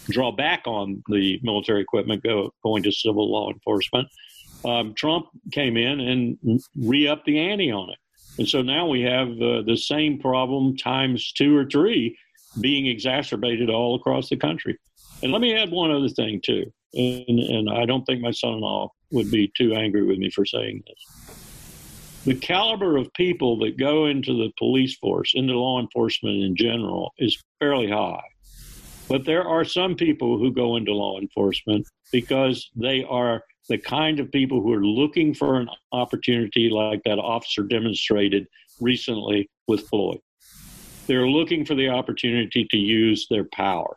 draw back on the military equipment go, going to civil law enforcement. um, Trump came in and re upped the ante on it. And so now we have uh, the same problem times two or three being exacerbated all across the country. And let me add one other thing, too. And, and I don't think my son in law would be too angry with me for saying this. The caliber of people that go into the police force, into law enforcement in general, is fairly high. But there are some people who go into law enforcement because they are the kind of people who are looking for an opportunity like that officer demonstrated recently with Floyd. They're looking for the opportunity to use their power,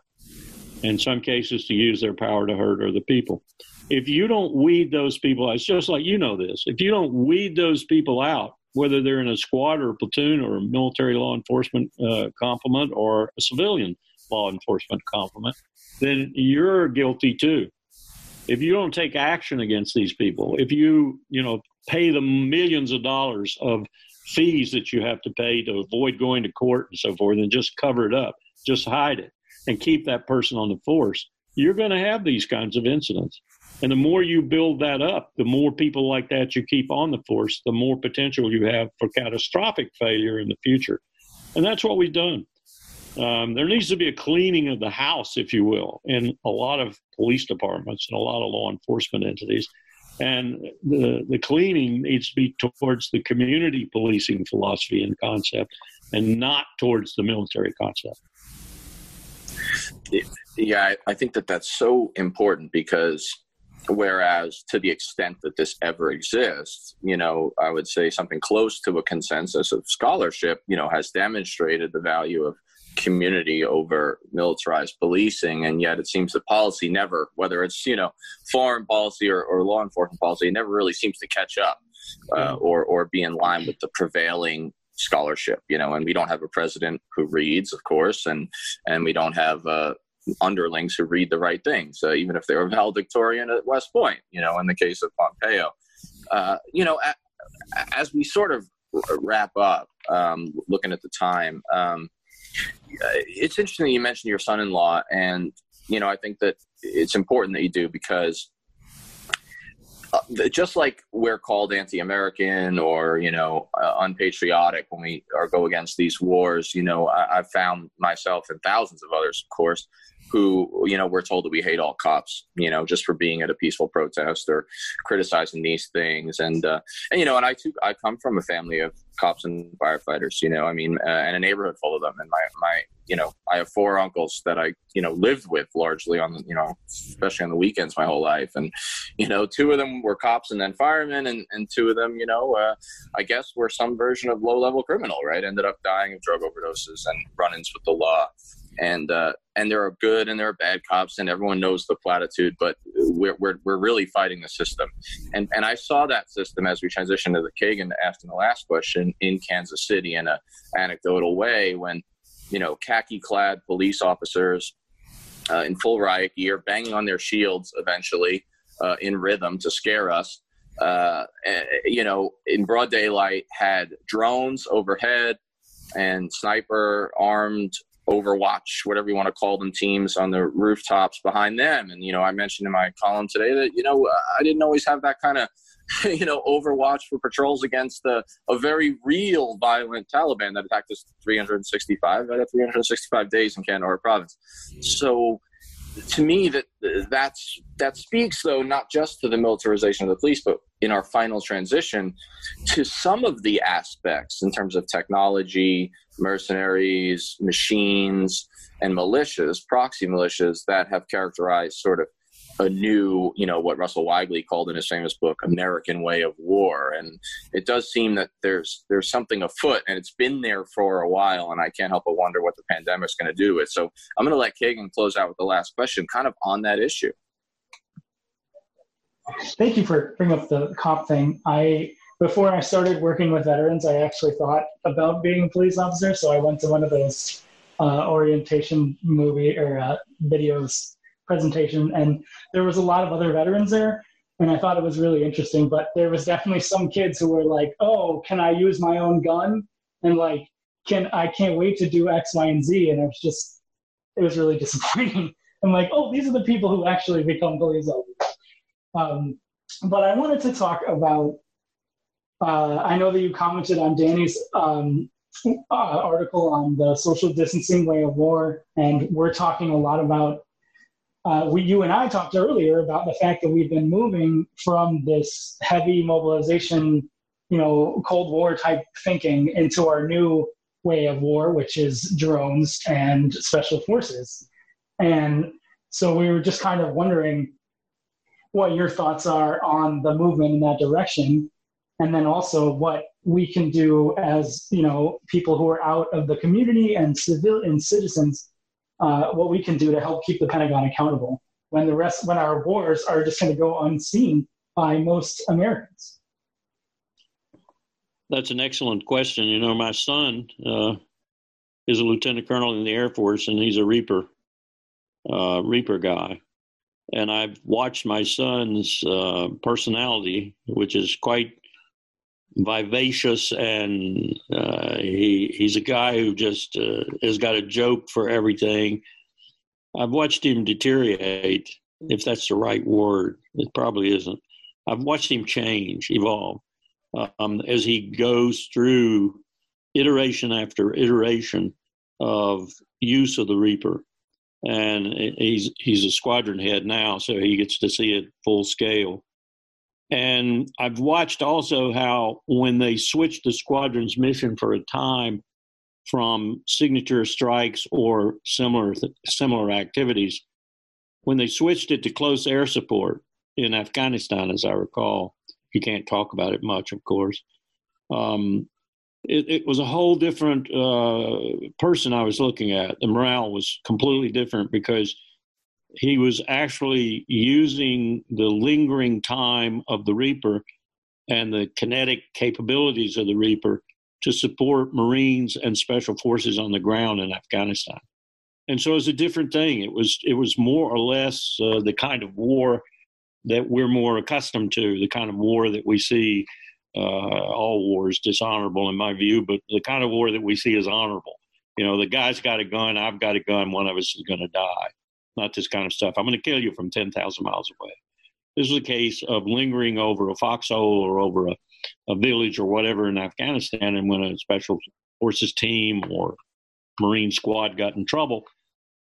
in some cases, to use their power to hurt other people. If you don't weed those people out, it's just like you know this. If you don't weed those people out, whether they're in a squad or a platoon or a military law enforcement uh, complement or a civilian law enforcement compliment, then you're guilty too if you don't take action against these people, if you, you know, pay the millions of dollars of fees that you have to pay to avoid going to court and so forth and just cover it up, just hide it and keep that person on the force, you're going to have these kinds of incidents. And the more you build that up, the more people like that you keep on the force, the more potential you have for catastrophic failure in the future. And that's what we've done. Um, there needs to be a cleaning of the house, if you will, in a lot of police departments and a lot of law enforcement entities. And the, the cleaning needs to be towards the community policing philosophy and concept and not towards the military concept. Yeah, I think that that's so important because whereas to the extent that this ever exists you know i would say something close to a consensus of scholarship you know has demonstrated the value of community over militarized policing and yet it seems that policy never whether it's you know foreign policy or, or law enforcement policy it never really seems to catch up uh, or or be in line with the prevailing scholarship you know and we don't have a president who reads of course and and we don't have uh, underlings who read the right things uh, even if they were valedictorian at west point you know in the case of pompeo. Uh, you know as we sort of wrap up um, looking at the time um, it's interesting you mentioned your son-in-law, and you know I think that it's important that you do because uh, just like we're called anti-American or you know uh, unpatriotic when we are go against these wars, you know I, I've found myself and thousands of others, of course, who you know we're told that we hate all cops you know just for being at a peaceful protest or criticizing these things. And uh, and you know and i too i come from a family of cops and firefighters you know i mean uh, and a neighborhood full of them. And my my you know i have four uncles that i you know lived with largely on you know especially on the weekends my whole life. And you know two of them were cops and then firemen. And and two of them you know uh, i guess were some version of low level criminal right? Ended up dying of drug overdoses and run-ins with the law and uh, and there are good and there are bad cops, and everyone knows the platitude. But we're we're, we're really fighting the system, and and I saw that system as we transitioned to the Kagan asking the last question in Kansas City in a anecdotal way when you know khaki clad police officers uh, in full riot gear banging on their shields eventually uh, in rhythm to scare us. Uh, eh, you know, in broad daylight, had drones overhead and sniper armed Overwatch, whatever you want to call them, teams on the rooftops behind them. And, you know, I mentioned in my column today that, you know, I didn't always have that kind of, *laughs* you know, Overwatch for patrols against the, a very real violent Taliban that attacked us 365 out of 365 days in Kandahar province. So, to me that that's that speaks though not just to the militarization of the police but in our final transition to some of the aspects in terms of technology mercenaries machines and militias proxy militias that have characterized sort of a new, you know, what Russell Weigley called in his famous book, American Way of War. And it does seem that there's there's something afoot, and it's been there for a while. And I can't help but wonder what the pandemic's going to do with. So I'm going to let Kagan close out with the last question, kind of on that issue. Thank you for bringing up the cop thing. I before I started working with veterans, I actually thought about being a police officer. So I went to one of those uh, orientation movie or uh, videos presentation, and there was a lot of other veterans there, and I thought it was really interesting. But there was definitely some kids who were like, "Oh, can I use my own gun?" and like, "Can I can't wait to do X, Y, and Z," and it was just, it was really *laughs* disappointing. I'm like, "Oh, these are the people who actually become police officers." Um, but I wanted to talk about. Uh, I know that you commented on Danny's um, uh, article on the social distancing way of war, and we're talking a lot about. Uh, we, you and I talked earlier about the fact that we've been moving from this heavy mobilization, you know, Cold War type thinking into our new way of war, which is drones and special forces. And so we were just kind of wondering what your thoughts are on the movement in that direction, and then also what we can do as you know people who are out of the community and civilian citizens, uh, what we can do to help keep the Pentagon accountable when the rest when our wars are just going to go unseen by most Americans. That's an excellent question. You know, my son uh, is a lieutenant colonel in the Air Force, and he's a Reaper, uh, Reaper guy. And I've watched my son's uh, personality, which is quite vivacious, and uh, he he's a guy who just uh, has got a joke for everything. I've watched him deteriorate, if that's the right word. It probably isn't. I've watched him change, evolve um, as he goes through iteration after iteration of use of the Reaper. And he's he's a squadron head now, so he gets to see it full scale. And I've watched also how when they switched the squadron's mission for a time from signature strikes or similar similar activities, when they switched it to close air support in Afghanistan, as I recall, you can't talk about it much, of course. Um, it, it, was a whole different uh, person I was looking at. The morale was completely different because he was actually using the lingering time of the Reaper and the kinetic capabilities of the Reaper to support Marines and Special Forces on the ground in Afghanistan. And so it was a different thing. It was it was more or less uh, the kind of war that we're more accustomed to, the kind of war that we see. Uh, all wars dishonorable in my view, but the kind of war that we see is honorable. You know, the guy's got a gun, I've got a gun, one of us is going to die. Not this kind of stuff. I'm going to kill you from 10,000 miles away. This is a case of lingering over a foxhole or over a, a village or whatever in Afghanistan. And when a special forces team or Marine squad got in trouble,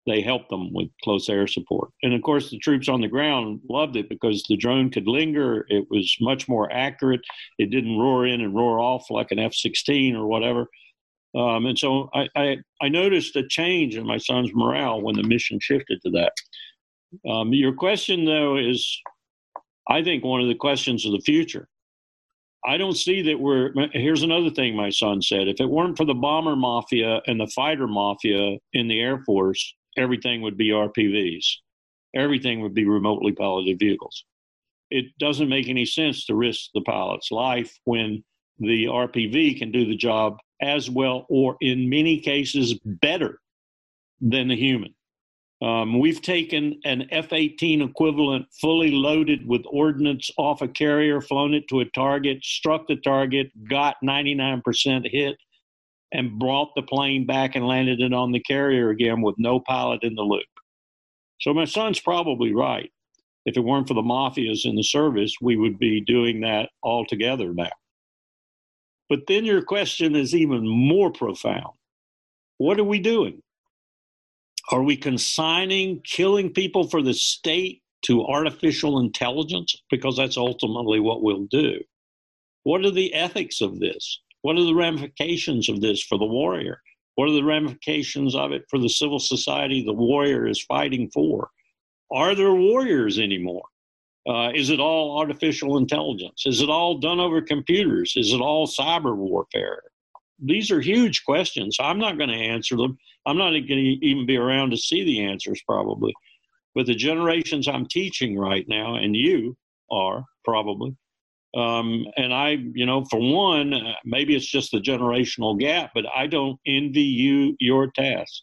they helped them with close air support. And of course, the troops on the ground loved it because the drone could linger. It was much more accurate. It didn't roar in and roar off like an F 16 or whatever. Um, and so I, I, I, noticed a change in my son's morale when the mission shifted to that. Um, your question, though, is I think one of the questions of the future. I don't see that we're. Here's another thing my son said. If it weren't for the bomber mafia and the fighter mafia in the Air Force, everything would be RPVs. Everything would be remotely piloted vehicles. It doesn't make any sense to risk the pilot's life when the RPV can do the job as well, or in many cases, better than the human. Um, we've taken an F 18 equivalent fully loaded with ordnance off a carrier, flown it to a target, struck the target, got 99% hit, and brought the plane back and landed it on the carrier again with no pilot in the loop. So my son's probably right. If it weren't for the mafias in the service, we would be doing that all together now. But then your question is even more profound. What are we doing? Are we consigning killing people for the state to artificial intelligence? Because that's ultimately what we'll do. What are the ethics of this? What are the ramifications of this for the warrior? What are the ramifications of it for the civil society the warrior is fighting for? Are there warriors anymore? Uh, is it all artificial intelligence? Is it all done over computers? Is it all cyber warfare? These are huge questions. I'm not going to answer them. I'm not going to even be around to see the answers, probably. But the generations I'm teaching right now, and you are probably, um, and I, you know, for one, uh, maybe it's just the generational gap, but I don't envy you your task.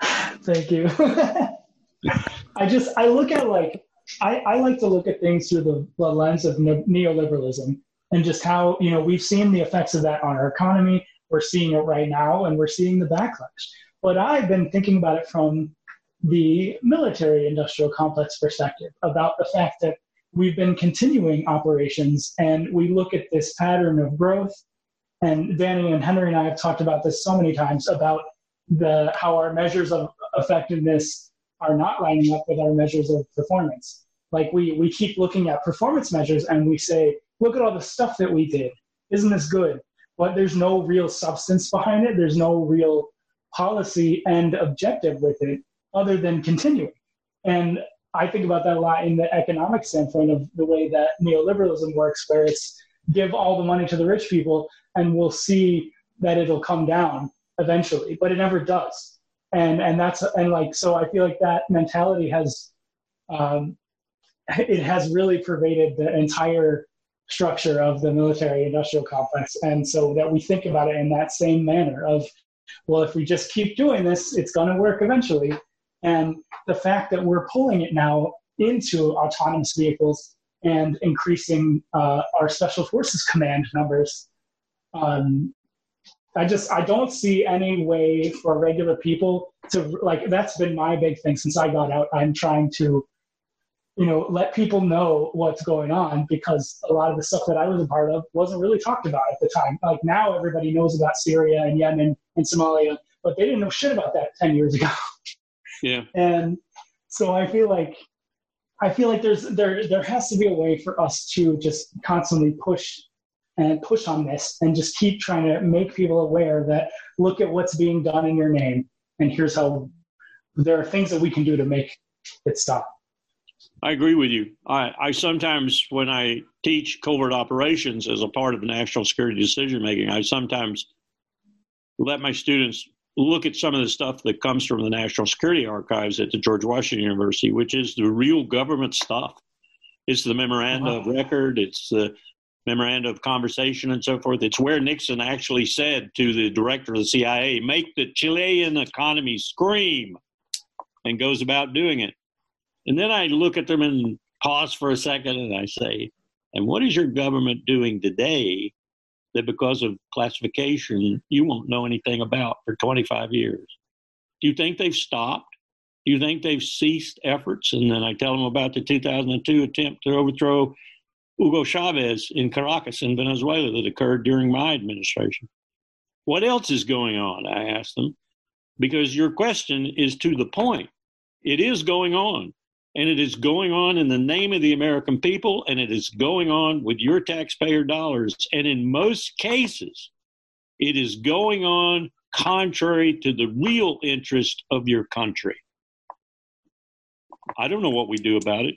*sighs* Thank you. *laughs* I just I look at like I, I like to look at things through the, the lens of neoliberalism and just how you know we've seen the effects of that on our economy. We're seeing it right now, and we're seeing the backlash. But I've been thinking about it from the military industrial complex perspective about the fact that we've been continuing operations and we look at this pattern of growth and danny and henry and i have talked about this so many times about the how our measures of effectiveness are not lining up with our measures of performance. Like we we keep looking at performance measures and we say look at all the stuff that we did. Isn't this good? But there's no real substance behind it. There's no real policy and objective with it other than continuing. And I think about that a lot in the economic standpoint of the way that neoliberalism works, where it's give all the money to the rich people and we'll see that it'll come down eventually, but it never does. And and that's and like so I feel like that mentality has um, it has really pervaded the entire structure of the military industrial complex. And so that we think about it in that same manner of, well, if we just keep doing this, it's going to work eventually. And the fact that we're pulling it now into autonomous vehicles and increasing uh, our special forces command numbers, um, I just I don't see any way for regular people to like. That's been my big thing since I got out. I'm trying to, you know, let people know what's going on because a lot of the stuff that I was a part of wasn't really talked about at the time. Like now, everybody knows about Syria and Yemen and Somalia, but they didn't know shit about that ten years ago. *laughs* Yeah. And so I feel like I feel like there's there there has to be a way for us to just constantly push and push on this and just keep trying to make people aware that look at what's being done in your name and here's how there are things that we can do to make it stop. I agree with you. I, I sometimes, when I teach covert operations as a part of national security decision making, I sometimes let my students look at some of the stuff that comes from the National Security Archives at the George Washington University, which is the real government stuff. It's the memoranda wow. of record, it's the memoranda of conversation and so forth. It's where Nixon actually said to the director of the CIA, make the Chilean economy scream, and goes about doing it. And then I look at them and pause for a second and I say, and what is your government doing today that because of classification you won't know anything about for 25 years. Do you think they've stopped? Do you think they've ceased efforts? And then I tell them about the 2002 attempt to overthrow Hugo Chavez in Caracas in Venezuela that occurred during my administration. What else is going on? I ask them, because your question is to the point. It is going on and it is going on in the name of the American people, and it is going on with your taxpayer dollars. And in most cases, it is going on contrary to the real interest of your country. I don't know what we do about it.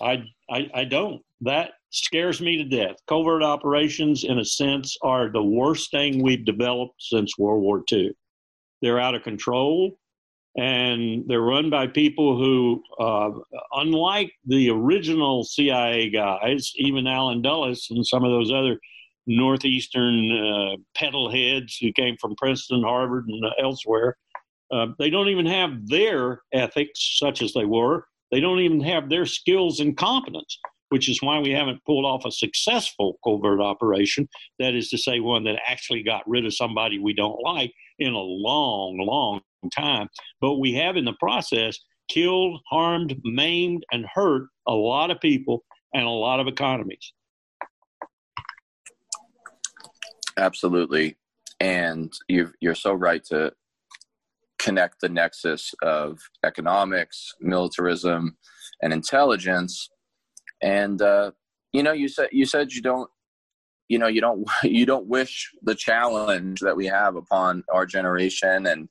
I, I, I don't. That scares me to death. Covert operations, in a sense, are the worst thing we've developed since World War II. They're out of control and they're run by people who, uh, unlike the original CIA guys, even Allen Dulles and some of those other northeastern uh, pedal heads who came from Princeton, Harvard, and elsewhere, uh, they don't even have their ethics, such as they were. They don't even have their skills and competence, which is why we haven't pulled off a successful covert operation. That is to say, one that actually got rid of somebody we don't like in a long, long time. But we have in the process killed, harmed, maimed, and hurt a lot of people and a lot of economies. Absolutely. And you are so right to connect the nexus of economics, militarism, and intelligence. And uh, you know, you said you said you don't you know you don't *laughs* you don't wish the challenge that we have upon our generation. And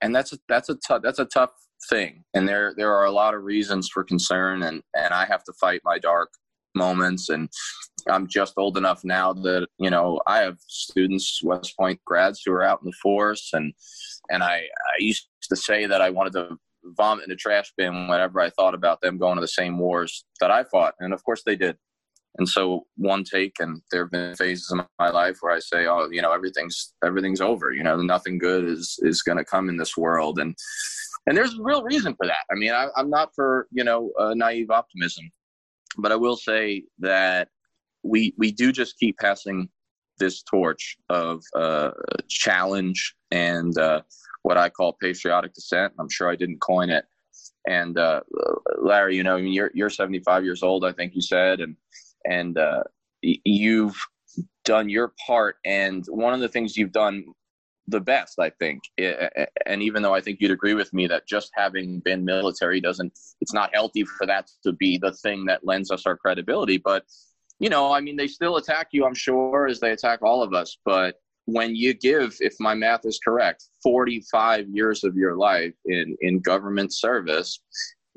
and that's a, that's a tough that's a tough thing. And there there are a lot of reasons for concern. And and I have to fight my dark moments and I'm just old enough now that you know I have students West Point grads who are out in the force and and I I used to say that I wanted to vomit in a trash bin whenever I thought about them going to the same wars that I fought and of course they did. And so one take and there have been phases in my life where i say oh you know everything's everything's over you know nothing good is is going to come in this world and and there's a real reason for that. I mean I, am not for you know uh, naive optimism but i will say that we we do just keep passing this torch of uh, challenge and uh, what I call patriotic dissent. I'm sure I didn't coin it. And uh, Larry, you know, I mean, you're you're 75 years old, I think you said, and and uh, you've done your part. And one of the things you've done the best, I think. And even though I think you'd agree with me that just having been military doesn't, it's not healthy for that to be the thing that lends us our credibility. But, you know, I mean, they still attack you, I'm sure, as they attack all of us. But when you give, if my math is correct, 45 years of your life in, in government service,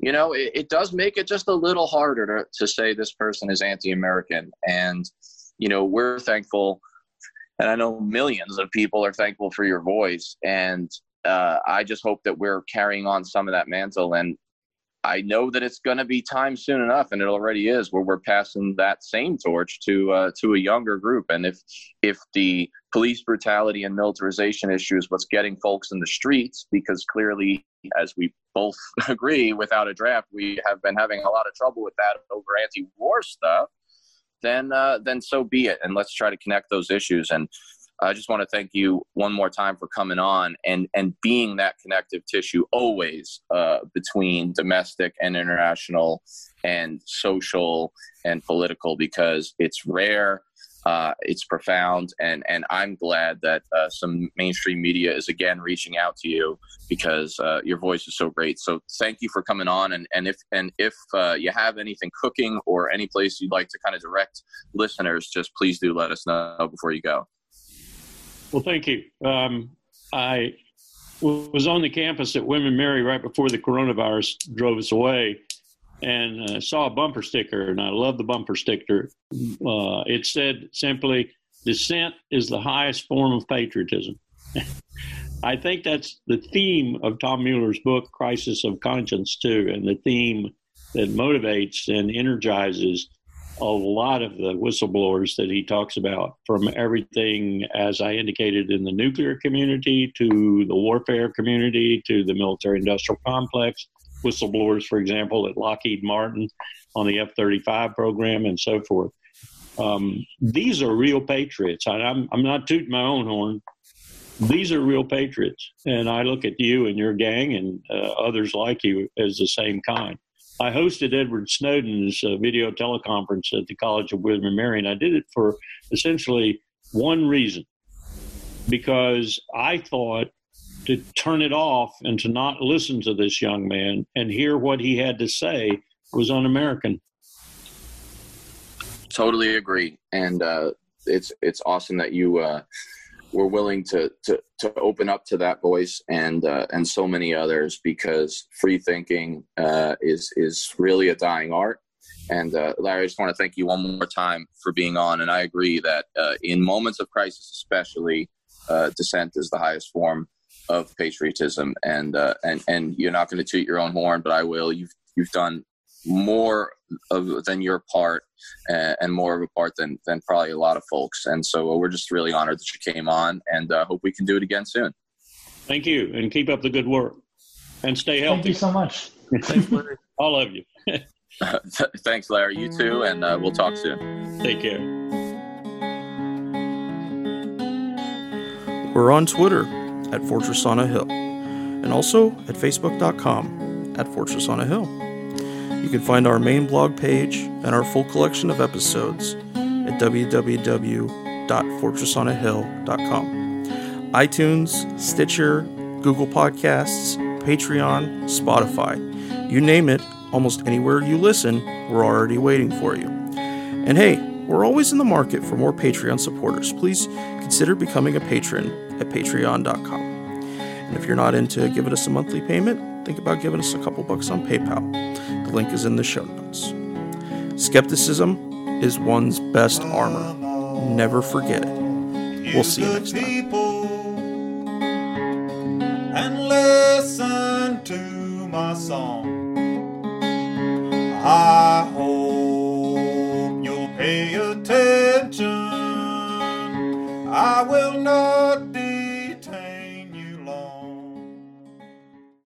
you know, it, it does make it just a little harder to, to say this person is anti American. And, you know, we're thankful and I know millions of people are thankful for your voice. And uh, I just hope that we're carrying on some of that mantle. And I know that it's going to be time soon enough, and it already is, where we're passing that same torch to uh, to a younger group. And if if the police brutality and militarization issue is what's getting folks in the streets, because clearly, as we both *laughs* agree, without a draft, we have been having a lot of trouble with that over anti-war stuff then uh, then so be it. And let's try to connect those issues. And I just want to thank you one more time for coming on and and being that connective tissue always uh, between domestic and international and social and political because it's rare uh, it's profound, and and I'm glad that uh, some mainstream media is again reaching out to you because uh, your voice is so great. So thank you for coming on, and and if and if uh, you have anything cooking or any place you'd like to kind of direct listeners, just please do let us know before you go. Well, thank you. Um, I was on the campus at and Mary right before the coronavirus drove us away and uh, saw a bumper sticker, and I love the bumper sticker. Uh, it said simply, "Dissent is the highest form of patriotism." *laughs* I think that's the theme of Tom Mueller's book, Crisis of Conscience, too, and the theme that motivates and energizes a lot of the whistleblowers that he talks about, from everything, as I indicated, in the nuclear community to the warfare community to the military industrial complex whistleblowers, for example, at Lockheed Martin on the F 35 program and so forth. Um, these are real patriots. I, I'm, I'm not tooting my own horn. These are real patriots. And I look at you and your gang and uh, others like you as the same kind. I hosted Edward Snowden's uh, video teleconference at the College of William and Mary, and I did it for essentially one reason because I thought to turn it off and to not listen to this young man and hear what he had to say was un-American. Totally agree, and uh, it's it's awesome that you uh, were willing to, to to open up to that voice and uh, and so many others because free thinking uh, is is really a dying art. And uh, Larry, I just want to thank you one more time for being on. And I agree that uh, in moments of crisis, especially, dissent is the highest form of patriotism, and uh, and and you're not going to toot your own horn, but I will. You've you've done more of than your part, uh, and more of a part than than probably a lot of folks. And so we're just really honored that you came on, and uh, hope we can do it again soon. Thank you, and keep up the good work, and stay healthy. Thank you so much. Thanks, *laughs* All of you. *laughs* Thanks, Larry. You too, and uh, we'll talk soon. Take care. We're on Twitter at Fortress on a Hill, and also at facebook.com at Fortress on a Hill. You can find our main blog page and our full collection of episodes at www.fortressonahill.com. iTunes, Stitcher, Google Podcasts, Patreon, Spotify. You name it, almost anywhere you listen, we're already waiting for you. And hey, we're always in the market for more Patreon supporters. Please consider becoming a patron at patreon.com. And if you're not into giving us a monthly payment, think about giving us a couple bucks on PayPal. The link is in the show notes. Skepticism is one's best armor. Never forget it. We'll see you next time. And listen to my song. I hope you'll pay attention. I will not